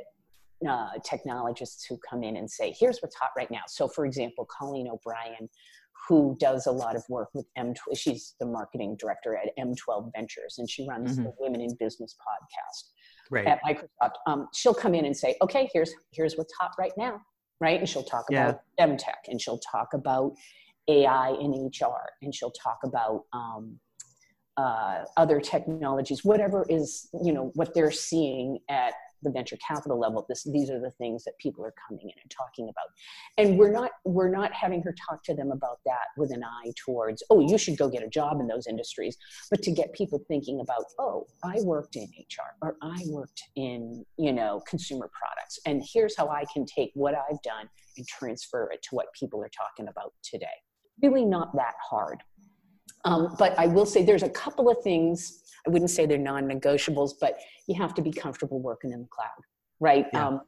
Speaker 3: uh, technologists who come in and say here's what's hot right now. So for example colleen o'brien who does a lot of work with m she's the marketing director at m12 ventures and she runs the women in business podcast
Speaker 2: Right.
Speaker 3: at Microsoft, um, she'll come in and say, "Okay, here's here's what's hot right now," right? And she'll talk
Speaker 2: Yeah.
Speaker 3: about STEM tech, and she'll talk about AI in HR, and she'll talk about um, uh, other technologies, whatever is you know what they're seeing at the venture capital level. This these are the things that people are coming in and talking about, and we're not we're not having her talk to them about that with an eye towards, oh, you should go get a job in those industries but to get people thinking about oh i worked in hr or i worked in you know consumer products and here's how i can take what i've done and transfer it to what people are talking about today really not that hard um, but i will say there's a couple of things i wouldn't say they're non-negotiables but you have to be comfortable working in the cloud right
Speaker 2: Yeah.
Speaker 3: um,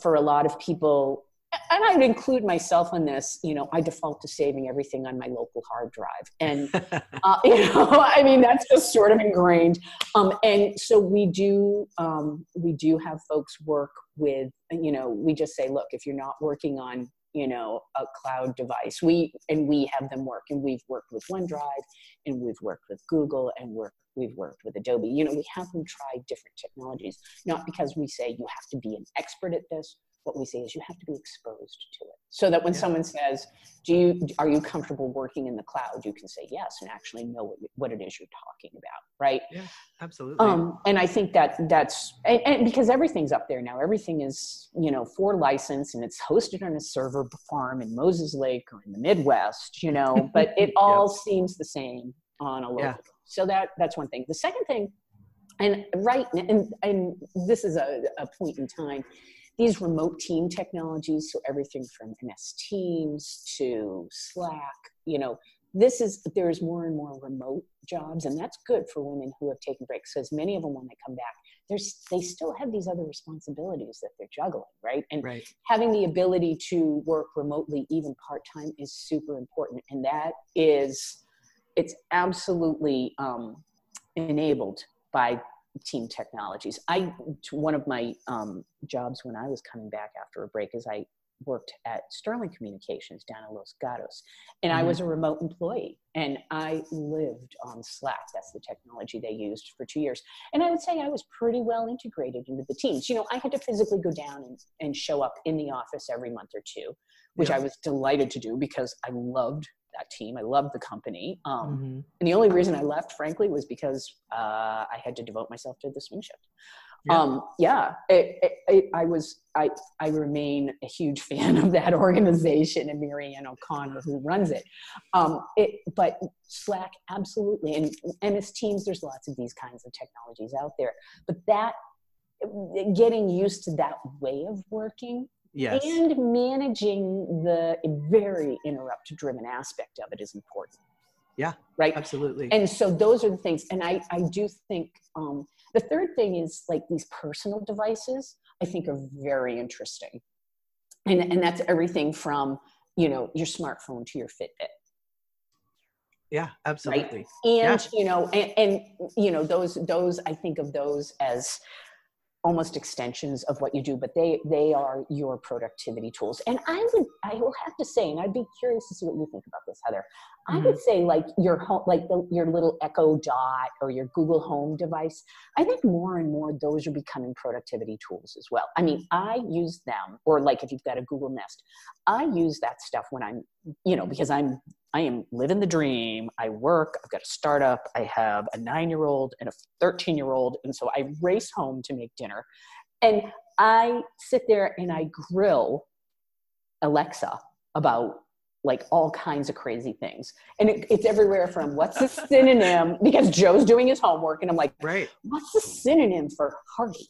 Speaker 3: for a lot of people and I would include myself in this, you know, I default to saving everything on my local hard drive. And <laughs> uh, <laughs> you know i mean that's just sort of ingrained um, and so we do um, we do have folks work with you know we just say look if you're not working on you know a cloud device. We and we have them work and we've worked with onedrive and we've worked with google and work we've worked with adobe. You know we have them try different technologies not because we say you have to be an expert at this what we say is you have to be exposed to it. So that when
Speaker 2: Yeah.
Speaker 3: someone says do you are you comfortable working in the cloud? you can say yes and actually know what, what it is you're talking about right?
Speaker 2: Yeah, Absolutely.
Speaker 3: um, and i think that that's and, and because everything's up there now everything is you know for license and it's hosted on a server farm in moses lake or in the midwest you know <laughs> but it all seems the same on a local
Speaker 2: Yeah.
Speaker 3: so that that's one thing. The second thing and right and and this is a, a point in time these remote team technologies so everything from ms teams to slack you know this is there's more and more remote jobs and that's good for women who have taken breaks because many of them when they come back there's they still have these other responsibilities that they're juggling right and
Speaker 2: right.
Speaker 3: having the ability to work remotely even part-time is super important and that is it's absolutely um, enabled by team technologies i one of my um, jobs when i was coming back after a break is i worked at sterling communications down in los gatos and i
Speaker 2: Mhm.
Speaker 3: was a remote employee and i lived on slack that's the technology they used for two years and i would say i was pretty well integrated into the teams you know i had to physically go down and, and show up in the office every month or two which
Speaker 2: Yeah.
Speaker 3: i was delighted to do because i loved that team i loved the company um,
Speaker 2: Mhm.
Speaker 3: and the only reason I left, frankly, was because uh, I had to devote myself to the swing shift.
Speaker 2: Yeah.
Speaker 3: Um, yeah, it, it, it, I was. I I remain a huge <laughs> fan of that organization and Marianne O'Connor who runs it. Um, it but Slack absolutely and MS Teams. There's lots of these kinds of technologies out there, but that getting used to that way of working
Speaker 2: Yes.
Speaker 3: and managing the very interrupt driven aspect of it is important.
Speaker 2: Yeah.
Speaker 3: Right.
Speaker 2: Absolutely.
Speaker 3: And so those are the things. And I, I do think um, the third thing is like these personal devices, I think are very interesting. And, and that's everything from, you know, your smartphone to your Fitbit.
Speaker 2: yeah. Absolutely.
Speaker 3: And, you know, and, and, you know, those, those, I think of those as almost extensions of what you do, but they they are your productivity tools. And I would I will have to say, and I'd be curious to see what you think about this, Heather. I
Speaker 2: Mhm.
Speaker 3: would say like your home, like the, your little Echo Dot or your Google Home device. I think more and more those are becoming productivity tools as well. I mean, I use them, or like if you've got a Google Nest, I use that stuff when I'm, you know, because I'm I am living the dream. I work, I've got a startup, I have a nine year old and a 13 year old. And so I race home to make dinner. And I sit there and I grill Alexa about like all kinds of crazy things. And it, it's everywhere from what's the synonym, <laughs> because Joe's doing his homework. And I'm like,
Speaker 2: Right.
Speaker 3: what's the synonym for hearty?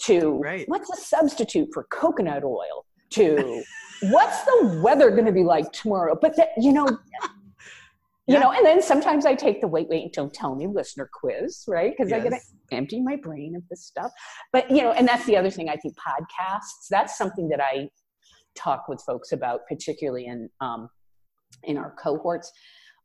Speaker 3: To
Speaker 2: Right.
Speaker 3: what's a substitute for coconut oil? To <laughs> what's the weather going to be like tomorrow? But that, you know, <laughs> you
Speaker 2: Yeah.
Speaker 3: know, and then sometimes I take the wait, wait, and don't tell me listener quiz, right? Because I get to empty my brain of this stuff. But you know, and that's the other thing. I think podcasts. That's something that I talk with folks about, particularly in um, in our cohorts.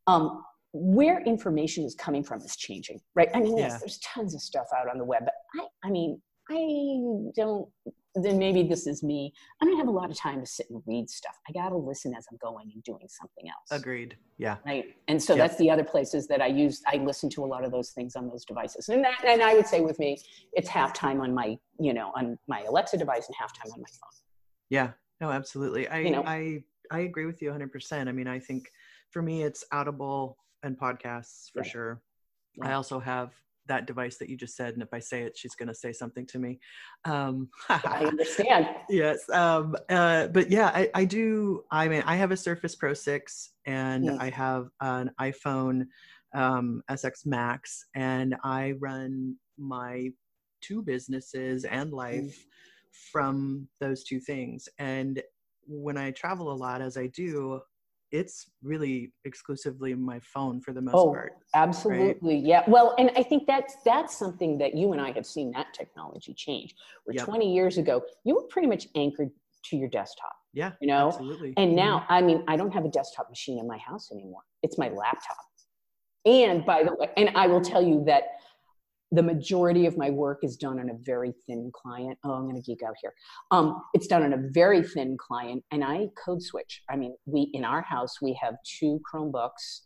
Speaker 3: Um, where information is coming from is changing, right? I mean, yes,
Speaker 2: Yeah.
Speaker 3: there's tons of stuff out on the web, but I, I mean, I don't. Then maybe this is me. I don't have a lot of time to sit and read stuff. I got to listen as I'm going and doing something else
Speaker 2: Agreed. Yeah.
Speaker 3: right and so
Speaker 2: Yep.
Speaker 3: that's the other places that i use i listen to a lot of those things on those devices and that and i would say with me it's half time on my you know on my alexa device and half time on my phone
Speaker 2: Yeah. No, absolutely. I
Speaker 3: You know?
Speaker 2: I I agree with you 100%. I mean, I think for me it's Audible and podcasts for
Speaker 3: Yeah.
Speaker 2: sure. I also have that device that you just said and if I say it she's going to say something to me. Um <laughs>
Speaker 3: i understand
Speaker 2: yes um uh but yeah I, I do i mean i have a surface pro 6 and
Speaker 3: Mm.
Speaker 2: i have an iphone um sx max and i run my two businesses and life from those two things and when i travel a lot as i do it's really exclusively my phone for the most
Speaker 3: oh
Speaker 2: part
Speaker 3: absolutely yeah well and i think that's that's something that you and i have seen that technology change where
Speaker 2: Yep.
Speaker 3: 20 years ago you were pretty much anchored to your desktop
Speaker 2: yeah
Speaker 3: you know
Speaker 2: absolutely
Speaker 3: And
Speaker 2: Mhm.
Speaker 3: now, I mean, I don't have a desktop machine in my house anymore. It's my laptop. And by the way, and I will tell you that the majority of my work is done on a very thin client. Oh, I'm going to geek out here. Um, it's done on a very thin client, and I code switch. I mean, we in our house we have two Chromebooks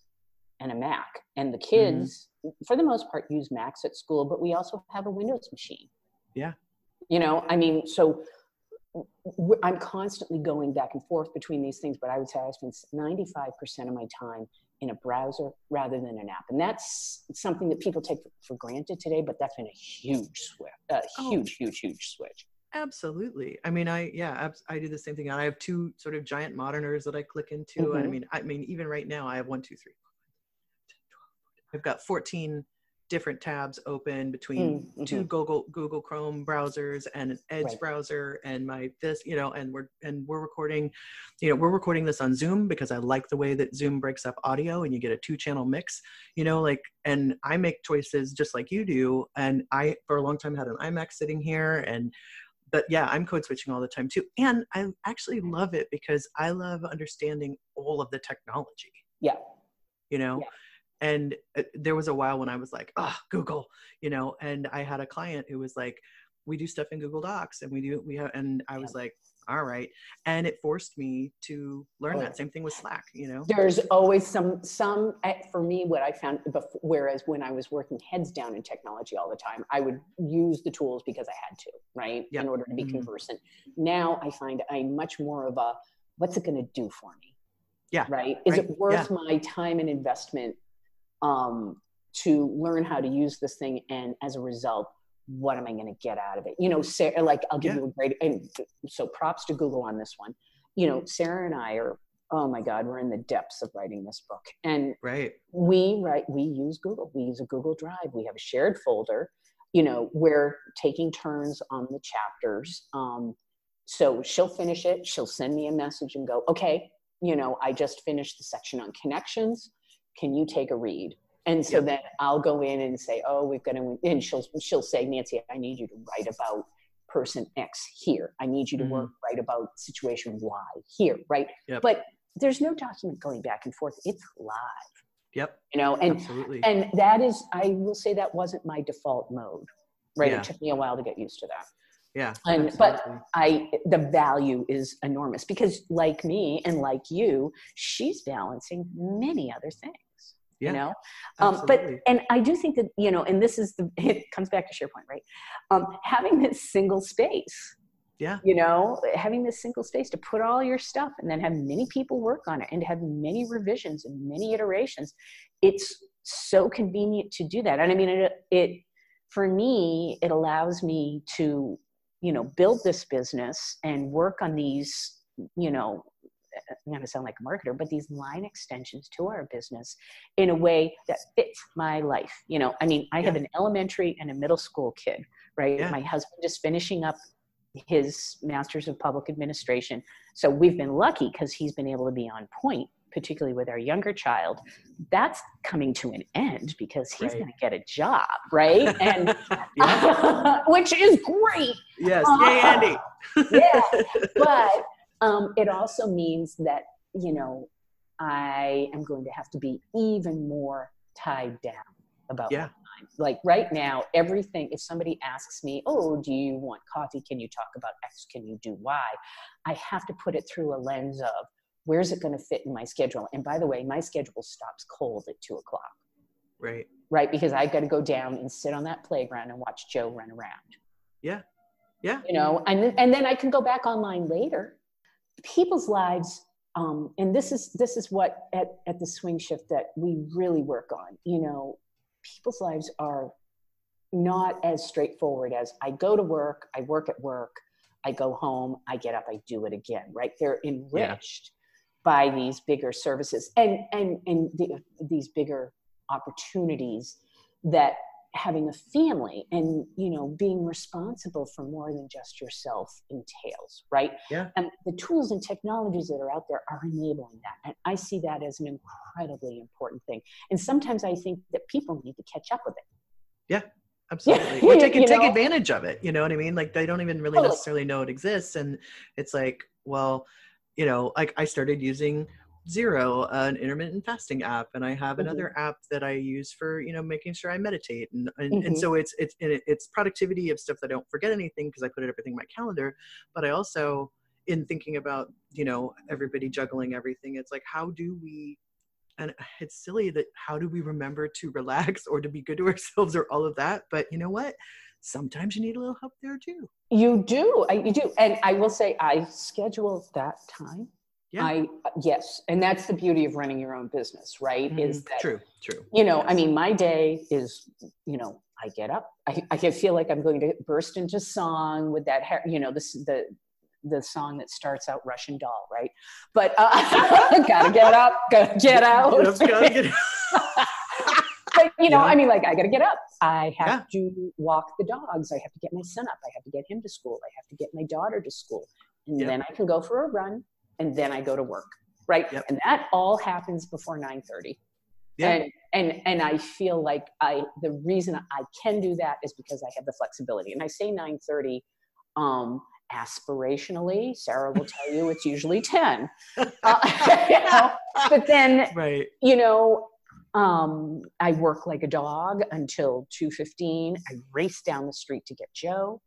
Speaker 3: and a Mac, and the kids, for the most part, use Macs at school, but we also have a Windows machine.
Speaker 2: Yeah.
Speaker 3: You know, I mean, so I'm constantly going back and forth between these things, but I would say I spend 95% of my time in a browser rather than an app. And that's something that people take for granted today, but that's been a huge switch, a
Speaker 2: Oh.
Speaker 3: huge, huge, huge switch.
Speaker 2: Absolutely. I mean, I yeah, I do the same thing. I have two sort of giant monitors that I click into, and I
Speaker 3: mm-hmm.
Speaker 2: mean, I mean, even right now, I have one, two, three. 10, 12. I've got fourteen different tabs open between
Speaker 3: Mm,
Speaker 2: 2
Speaker 3: mhm.
Speaker 2: Google Google Chrome browsers and an Edge
Speaker 3: Right.
Speaker 2: browser and my this, you know, and we're and we're recording, you know, we're recording this on Zoom because I like the way that Zoom breaks up audio and you get a two channel mix, you know, like and I make choices just like you do. And I for a long time had an iMac sitting here and but yeah, I'm code switching all the time too. And I actually love it because I love understanding all of the technology
Speaker 3: Yeah.
Speaker 2: you know
Speaker 3: Yeah.
Speaker 2: And uh, there was a while when i was like ah google you know and i had a client who was like we do stuff in google docs and we do we have and i was like all right and it forced me to learn
Speaker 3: Oh,
Speaker 2: that same thing with slack you know
Speaker 3: There's always some, some, eh, for me, what I found, bef- whereas when I was working heads down in technology all the time, I would use the tools because I had to, right?
Speaker 2: Yeah.
Speaker 3: In order to be
Speaker 2: Mhm.
Speaker 3: conversant. Now I find I'm much more of a, what's it going to do for me?
Speaker 2: Yeah,
Speaker 3: Right? Is
Speaker 2: right,
Speaker 3: it worth my time and investment um, to learn how to use this thing? And as a result, what am I going to get out of it? You know, Sarah, like I'll give
Speaker 2: Yeah.
Speaker 3: you a great, and so props to Google on this one. You know, Sarah and I are, oh my God, we're in the depths of writing this book. And
Speaker 2: right
Speaker 3: we write, we use Google, we use a Google Drive, we have a shared folder, you know, we're taking turns on the chapters. Um, so she'll finish it, she'll send me a message and go, okay, you know, I just finished the section on connections. Can you take a read? And so
Speaker 2: Yep.
Speaker 3: then I'll go in and say, oh, we've got to, and she'll, she'll say, Nancy, I need you to write about person X here. I need you to
Speaker 2: Mhm.
Speaker 3: work, write about situation Y here, right?
Speaker 2: Yep.
Speaker 3: But there's no document going back and forth. It's live,
Speaker 2: yep
Speaker 3: you know, and
Speaker 2: absolutely
Speaker 3: and that is, I will say that wasn't my default mode, right?
Speaker 2: Yeah.
Speaker 3: It took me a while to get used to that.
Speaker 2: Yeah.
Speaker 3: And
Speaker 2: absolutely.
Speaker 3: but I the value is enormous because like me and like you, she's balancing many other things.
Speaker 2: Yeah,
Speaker 3: You know? Um, but and I do think that, you know, and this is the <laughs> it comes back to SharePoint, right? Um, having this single space
Speaker 2: yeah,
Speaker 3: you know having this single space to put all your stuff and then have many people work on it and have many revisions and many iterations it's so convenient to do that and i mean it, it for me it allows me to you know build this business and work on these you know i'm going to sound like a marketer but these line extensions to our business in a way that fits my life you know i mean i have an elementary and a middle school kid right
Speaker 2: Yeah.
Speaker 3: my husband is finishing up his master's of public administration so we've been lucky because he's been able to be on point particularly with our younger child that's coming to an end because he's
Speaker 2: Right.
Speaker 3: going to get a job right <laughs> and
Speaker 2: yeah. <laughs>
Speaker 3: which is great
Speaker 2: yes.
Speaker 3: Uh-huh. <laughs>
Speaker 2: Yay, Andy.
Speaker 3: yeah but um, it also means that you know i am going to have to be even more tied down about my
Speaker 2: Yeah.
Speaker 3: time. like right now everything if somebody asks me oh do you want coffee can you talk about x can you do y i have to put it through a lens of where's it going to fit in my schedule and by the way my schedule stops cold at two o'clock
Speaker 2: Right.
Speaker 3: right because I've got to go down and sit on that playground and watch joe run around
Speaker 2: Yeah. Yeah.
Speaker 3: you know and and then i can go back online later people's lives um, and this is this is what at, at the swing shift that we really work on you know people's lives are not as straightforward as i go to work i work at work i go home i get up i do it again right? They're enriched by these bigger services and and and the, these bigger opportunities that having a family and you know being responsible for more than just yourself entails right
Speaker 2: Yeah.
Speaker 3: and the tools and technologies that are out there are enabling that and i see that as an incredibly important thing and sometimes i think that people need to catch up with it Yeah. <laughs>
Speaker 2: Absolutely.
Speaker 3: Yeah,
Speaker 2: or take,
Speaker 3: you
Speaker 2: take
Speaker 3: know?
Speaker 2: advantage of it. You know what I mean? Like they don't even really
Speaker 3: Totally.
Speaker 2: necessarily know it exists. And it's like, well, you know, like I started using Zero, an intermittent fasting app, and I have
Speaker 3: Mhm.
Speaker 2: another app that I use for, you know, making sure I meditate. And and, and
Speaker 3: Mhm.
Speaker 2: so it's it's and it's productivity of stuff that I don't forget anything because I put everything in my calendar. But I also in thinking about, you know, everybody juggling everything, it's like how do we and it's silly that how do we remember to <laughs> relax or to be good to ourselves or all of that but you know what sometimes you need a little help there too
Speaker 3: you do I, you do and i will say i schedule that time
Speaker 2: Yeah.
Speaker 3: i yes and that's the beauty of running your own business right is
Speaker 2: Mhm.
Speaker 3: that
Speaker 2: true true.
Speaker 3: you know i mean my day is you know i get up i, I feel like i'm going to burst into song with that hair you know this the the song that starts out russian doll right? But uh, <laughs> gotta get up gotta get out.
Speaker 2: Get up, gotta get- <laughs>
Speaker 3: but you know
Speaker 2: Yeah.
Speaker 3: i mean like i gotta get up. I have to walk the dogs. I have to get my son up. I have to get him to school. I have to get my daughter to school. And then i can go for a run and then i go to work right?
Speaker 2: Yep.
Speaker 3: and that all happens before 9.30
Speaker 2: yeah.
Speaker 3: And and and i feel like i the reason i can do that is because i have the flexibility. And i say 9.30 um aspirationally sarah will tell you it's usually 10 <laughs> Uh, <laughs> you know, but then
Speaker 2: right.
Speaker 3: you know um, i work like a dog until 2.15 i race down the street to get joe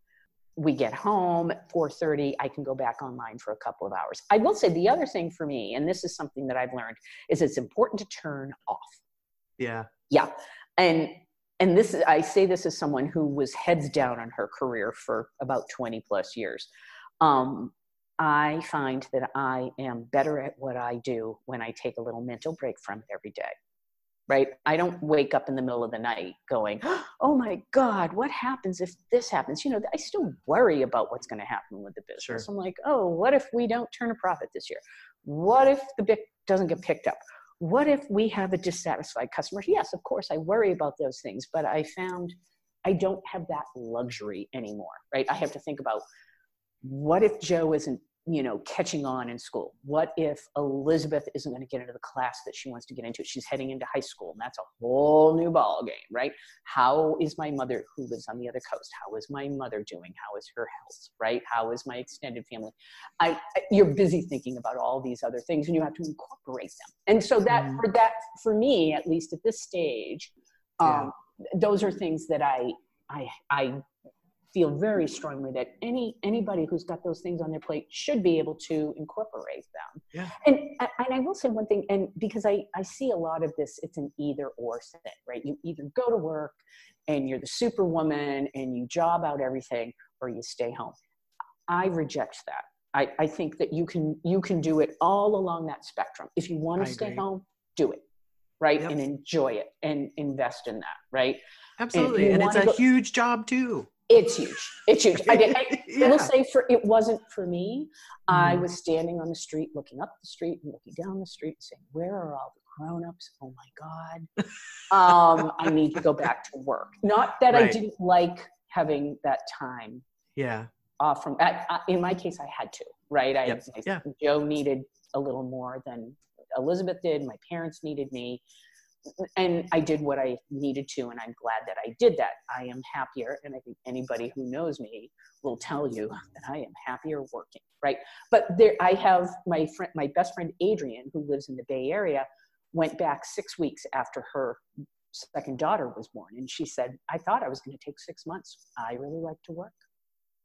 Speaker 3: we get home at 4.30 i can go back online for a couple of hours. I will say the other thing for me and this is something that i've learned is it's important to turn off.
Speaker 2: Yeah.
Speaker 3: Yeah. And and this i say this as someone who was heads down on her career for about 20 plus years. Um, i find that i am better at what i do when i take a little mental break from it every day right? I don't wake up in the middle of the night going <gasps> oh my god what happens if this happens? You know i still worry about what's going to happen with the business.
Speaker 2: Sure.
Speaker 3: i'm like oh what if we don't turn a profit this year? What if the bit doesn't get picked up? What if we have a dissatisfied customer? Yes of course i worry about those things but i found i don't have that luxury anymore right? I have to think about what if joe isn't you know catching on in school. What if elizabeth isn't going to get into the class that she wants to get into? She's heading into high school and that's a whole new ball game right? How is my mother who lives on the other coast? How is my mother doing? How is her health right? How is my extended family? I, I- you're busy thinking about all these other things and you have to incorporate them. And so that
Speaker 2: Mhm.
Speaker 3: for that for me at least at this stage um, those are things that i i i feel very strongly that any anybody who's got those things on their plate should be able to incorporate them.
Speaker 2: Yeah.
Speaker 3: And and I will say one thing, and because I I see a lot of this, it's an either or thing, right? You either go to work and you're the superwoman and you job out everything, or you stay home. I reject that. I, I think that you can you can do it all along that spectrum. If you want
Speaker 2: I
Speaker 3: to stay
Speaker 2: agree.
Speaker 3: home, do it, right?
Speaker 2: Yep.
Speaker 3: And enjoy it and invest in that, right?
Speaker 2: Absolutely.
Speaker 3: you
Speaker 2: And, it's a
Speaker 3: go-
Speaker 2: huge job too.
Speaker 3: It's huge. It's huge. I, did, I, <laughs> I
Speaker 2: Yeah.
Speaker 3: will say for it wasn't for me. I
Speaker 2: Mhm.
Speaker 3: was standing on the street, looking up the street and looking down the street, saying, "Where are all the grown-ups? Oh my God, <laughs> um, I need to go back to work." Not that I didn't like having that time
Speaker 2: Yeah.
Speaker 3: off from. I, I, in my case, I had to. Right? I,
Speaker 2: Yep.
Speaker 3: I-
Speaker 2: Yeah.
Speaker 3: Joe needed a little more than Elizabeth did. My parents needed me. And I did what I needed to, and I'm glad that I did that. I am happier, and I think anybody who knows me will tell you that I am happier working, right? But there, I have my friend, my best friend Adrian, who lives in the Bay Area, went back six weeks after her second daughter was born, and she said, "I thought I was going to take six months. I really like to work."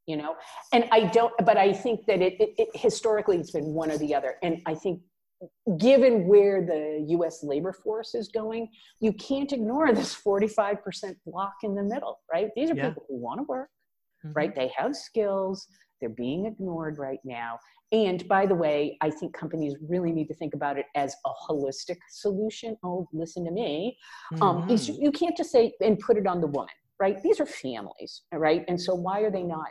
Speaker 3: You know, and I don't, but I think that it, it, it historically it's been one or the other, and I think given where the US labor force is going, you can't ignore this 45% block in the middle, right? These are
Speaker 2: Yeah.
Speaker 3: people who want to work,
Speaker 2: Mhm.
Speaker 3: right? They have skills, they're being ignored right now. And by the way, I think companies really need to think about it as a holistic solution. Oh, listen to me. Um, it's-
Speaker 2: Mhm.
Speaker 3: you can't just say and put it on the woman, right? These are families, right? And so why are they not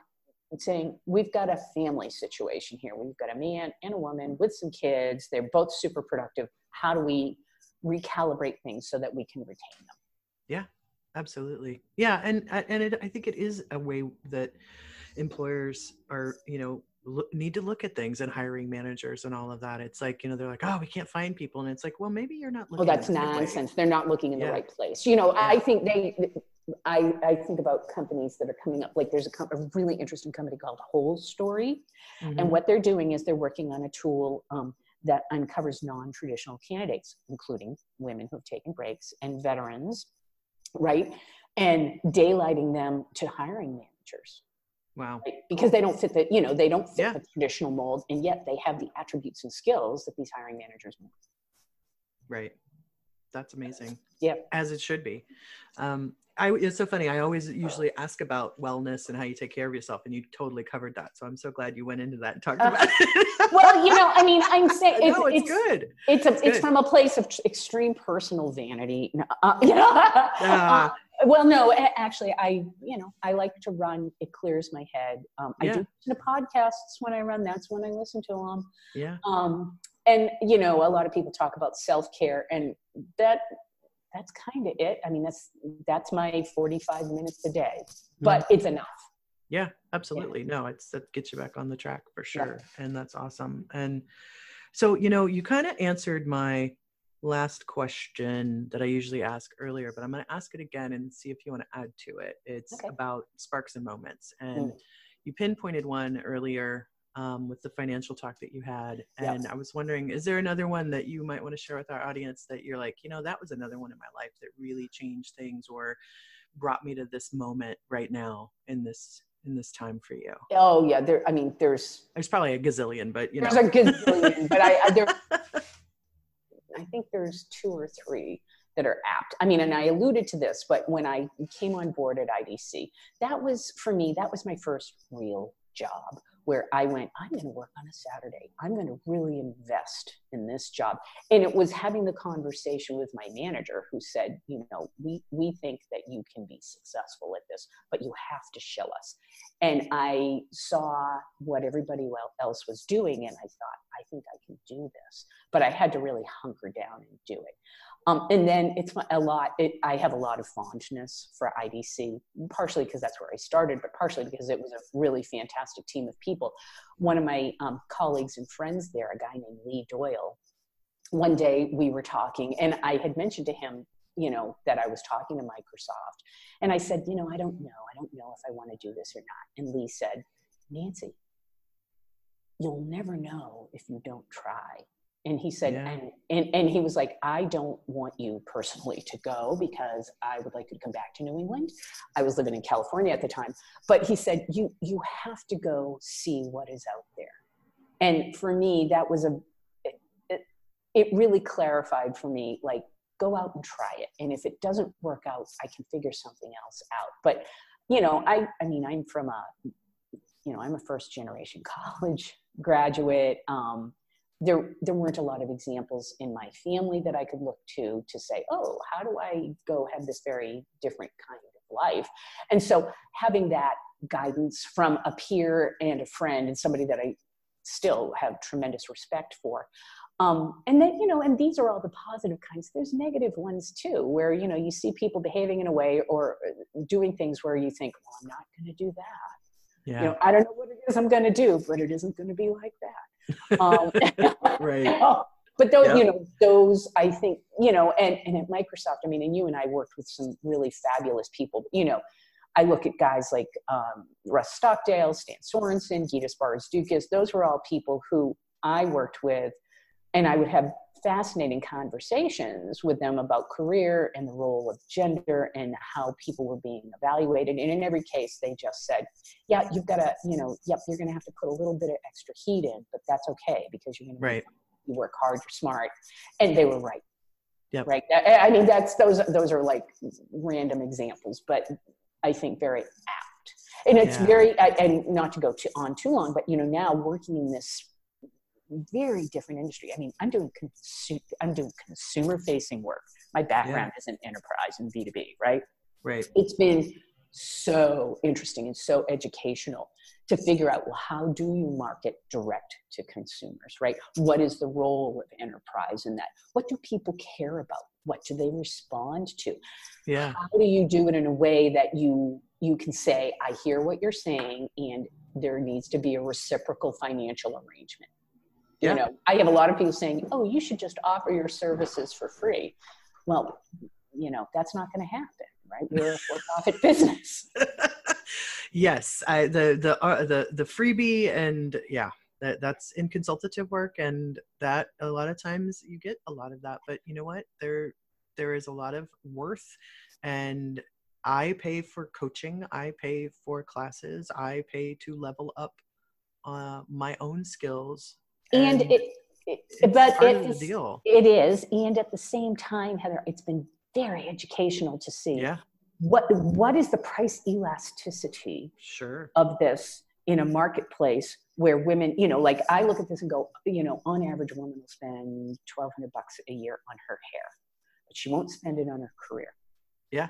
Speaker 3: saying we've got a family situation here? We've got a man and a woman with some kids. They're both super productive. How do we recalibrate things so that we can retain them?
Speaker 2: Yeah, absolutely. Yeah, and uh, and it, I think it is a way that employers are, you know, look, need to look at things and hiring managers and all of that. It's like, you know, they're like, "Oh, we can't find people." And it's like, "Well, maybe you're not
Speaker 3: Oh,
Speaker 2: looking."
Speaker 3: that's
Speaker 2: the right way."
Speaker 3: nonsense. They're not looking in the right place. You know, I think they. I, I think about companies that are coming up. Like there's a, com- a really interesting company called Whole Story,
Speaker 2: Mhm.
Speaker 3: And what they're doing is they're working on a tool um, that uncovers non traditional candidates, including women who've taken breaks and veterans, right? And daylighting them to hiring managers
Speaker 2: Wow.
Speaker 3: right? because they don't fit the, you know, they don't fit
Speaker 2: Yeah.
Speaker 3: the traditional mold, and yet they have the attributes and skills that these hiring managers want.
Speaker 2: Right. That's amazing.
Speaker 3: Yeah.
Speaker 2: As it should be. Um, I, it's so funny. I always usually ask about wellness and how you take care of yourself, and you totally covered that. So I'm so glad you went into that and talked
Speaker 3: Uh,
Speaker 2: about it.
Speaker 3: Well, you know, I mean, I'm <laughs> saying it's,
Speaker 2: no, it's,
Speaker 3: it's,
Speaker 2: good.
Speaker 3: it's, a,
Speaker 2: It's
Speaker 3: it's from a place of extreme personal vanity. Uh, <laughs> you know? Uh, well, no, actually, I, you know, I like to run. It clears my head. Um, I
Speaker 2: Yeah.
Speaker 3: do listen to podcasts when I run. That's when I listen to them.
Speaker 2: Yeah.
Speaker 3: Um, and you know, a lot of people talk about self care, and that that's kind of it. I mean, that's that's my forty five minutes a day, but it's enough.
Speaker 2: Yeah, absolutely. No, it's that gets you back on the track for
Speaker 3: Yeah.
Speaker 2: sure. And that's awesome. And so, you know, you kind of answered my last question that I usually ask earlier, but I'm going to ask it again and see if you want to add to it. It's
Speaker 3: Okay.
Speaker 2: about sparks and moments. And
Speaker 3: Mm.
Speaker 2: you pinpointed one earlier um, with the financial talk that you had. And I was wondering, is there another one that you might want to share with our audience that you're like, you know, that was another one in my life that really changed things or brought me to this moment right now in this in this time for you?
Speaker 3: Oh yeah, there. I mean, there's
Speaker 2: There's probably a gazillion, but you know.
Speaker 3: there's a gazillion, but I, I there. <laughs> I think there's two or three that are apt. I mean, and I alluded to this, but when I came on board at IDC, that was for me, that was my first real job where I went, I'm going to work on a Saturday. I'm going to really invest in this job. And it was having the conversation with my manager who said, you know, we, we think that you can be successful at this, but you have to show us. And I saw what everybody else was doing, and I thought, I think I can do this. But I had to really hunker down and do it. Um, and then it's a lot, it, I have a lot of fondness for IDC, partially because that's where I started, but partially because it was a really fantastic team of people. One of my um, colleagues and friends there, a guy named Lee Doyle, one day we were talking, and I had mentioned to him, you know, that I was talking to Microsoft. And I said, you know, I don't know. I don't know if I want to do this or not. And Lee said, Nancy, you'll never know if you don't try. And he said,
Speaker 2: Yeah.
Speaker 3: and, and, and he was like, I don't want you personally to go because I would like you to come back to New England. I was living in California at the time. But he said, you, you have to go see what is out there. And for me, that was a, it, it, it really clarified for me, like, go out and try it. And if it doesn't work out, I can figure something else out. But, you know, I, I mean, I'm from a, you know, I'm a first generation <laughs> college graduate. Um, there, there weren't a lot of examples in my family that I could look to to say, oh, how do I go have this very different kind of life? And so having that guidance from a peer and a friend and somebody that I still have tremendous respect for. Um, and then, you know, and these are all the positive kinds. There's negative ones too, where, you know, you see people behaving in a way or doing things where you think, well, I'm not going to do that
Speaker 2: Yeah.
Speaker 3: you know, I don't know what it is I'm going to do, but it isn't going to be like that. Um, <laughs>
Speaker 2: right. <laughs>
Speaker 3: oh, but those,
Speaker 2: Yeah.
Speaker 3: you know, those I think, you know, and, and at Microsoft, I mean, and you and I worked with some really fabulous people, you know, I look at guys like um, Russ Stockdale, Stan Sorensen, Gita Barnes Dukas. Those were all people who I worked with, and I would have fascinating conversations with them about career and the role of gender and how people were being evaluated. And in every case, they just said, "Yeah, you've got to, you know, yep, you're going to have to put a little bit of extra heat in, but that's okay because you're going to
Speaker 2: Right.
Speaker 3: you work hard, you're smart," and they were right.
Speaker 2: Yep.
Speaker 3: Right. I mean, that's those. Those are like random examples, but I think very apt. And it's
Speaker 2: Yeah.
Speaker 3: very, and not to go too, on too long, but you know, now working in this very different industry. I mean, I'm doing consu- I'm doing consumer facing work. My background is in enterprise and B2B, right?
Speaker 2: Right.
Speaker 3: It's been so interesting and so educational to figure out well how do you market direct to consumers right what is the role of enterprise in that what do people care about what do they respond to
Speaker 2: Yeah.
Speaker 3: how do you do it in a way that you you can say i hear what you're saying and there needs to be a reciprocal financial arrangement
Speaker 2: Yeah.
Speaker 3: you know i have a lot of people saying oh you should just offer your services for free well you know that's not going to happen right we're a for-profit <laughs> business
Speaker 2: yes. I the the uh, the the freebie and yeah. That, that's in consultative work and that a lot of times you get a lot of that but you know what there there is a lot of worth and i pay for coaching i pay for classes i pay to level up uh, my own skills
Speaker 3: and it, but it is, it is. And at the same time heather it's been very educational to see
Speaker 2: yeah.
Speaker 3: what what is the price elasticity
Speaker 2: sure.
Speaker 3: of this in a marketplace where women you know like i look at this and go you know on average a woman will spend 1200 bucks a year on her hair but she won't spend it on her career.
Speaker 2: Yeah.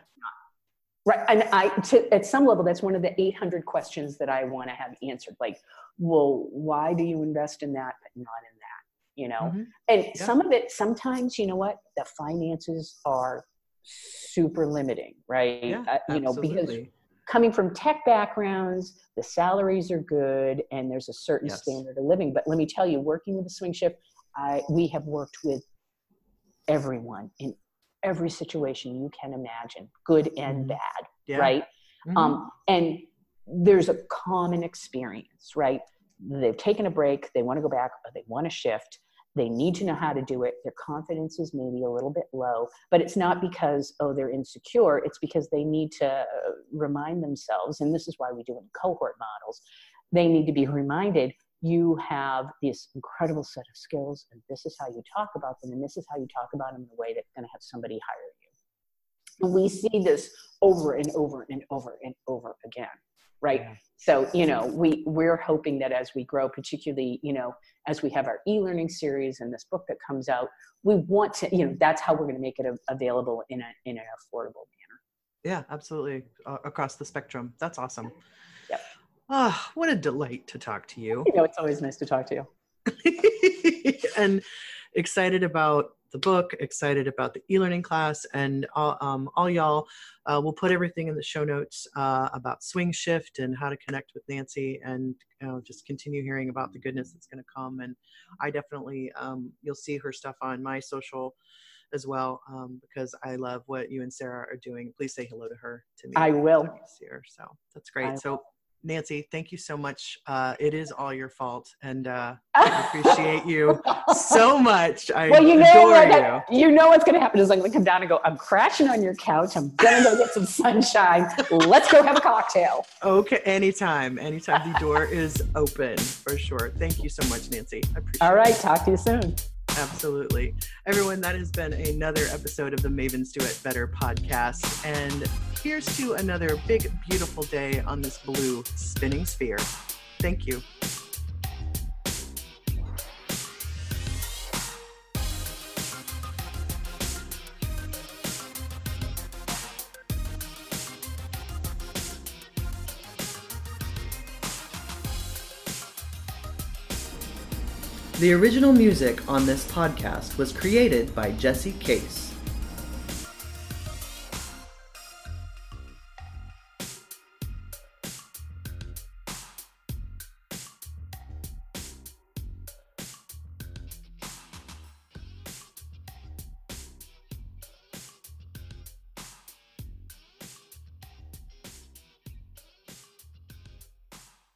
Speaker 3: Right and i to, at some level that's one of the 800 questions that i want to have answered like well why do you invest in that but not in that you know
Speaker 2: Mhm.
Speaker 3: and
Speaker 2: Yeah.
Speaker 3: some of it sometimes you know what the finances are super limiting right
Speaker 2: yeah
Speaker 3: Uh, you know because coming from tech backgrounds, the salaries are good and there's a certain
Speaker 2: Yes.
Speaker 3: standard of living. But let me tell you, working with the swing shift, I, we have worked with everyone in every situation you can imagine, good and
Speaker 2: Mhm.
Speaker 3: bad,
Speaker 2: yeah.
Speaker 3: right?
Speaker 2: Mhm.
Speaker 3: Um, and there's a common experience, right? They've taken a break, they want to go back, or they want to shift. They need to know how to do it. Their confidence is maybe a little bit low, but it's not because, oh, they're insecure. It's because they need to uh, remind themselves, and this is why we do it in cohort models. They need to be reminded you have this incredible set of skills, and this is how you talk about them, and this is how you talk about them in a way that's going to have somebody hire you. And we see this over and over and over and over again, right?
Speaker 2: Yeah.
Speaker 3: So, you know, we, we're hoping that as we grow, particularly, you know, as we have our e-learning series and this book that comes out, we want to, you know, that's how we're going to make it available in, a, in an affordable manner.
Speaker 2: Yeah, absolutely. Uh, across the spectrum. That's awesome. Ah, what a delight to talk to you.
Speaker 3: You know, it's always nice to talk to you. <laughs>
Speaker 2: and excited about the book, excited about the e-learning class, and all, um, all y'all. Uh, we'll put everything in the show notes uh, about Swing Shift and how to connect with Nancy, and you know, just continue hearing about the goodness that's going to come. And I definitely, um, you'll see her stuff on my social as well um, because I love what you and Sarah are doing. Please say hello to her to me.
Speaker 3: I will.
Speaker 2: next year. So that's great.
Speaker 3: I
Speaker 2: so Nancy, thank you so much. Uh, it is all your fault, and uh, <laughs> I appreciate you so much. I
Speaker 3: well, you know, like,
Speaker 2: you.
Speaker 3: you know what's going to happen is I'm going to come down and go. I'm crashing on your couch. I'm going to go get some sunshine. Let's go have a cocktail.
Speaker 2: Okay, anytime, anytime. The door is open for sure. Thank you so much, Nancy. I appreciate
Speaker 3: All right,
Speaker 2: it.
Speaker 3: talk to you soon.
Speaker 2: Absolutely. Everyone, that has been another episode of the Mavens Do It Better podcast. And here's to another big, beautiful day on this blue spinning sphere. Thank you. The original music on this podcast was created by Jesse Case.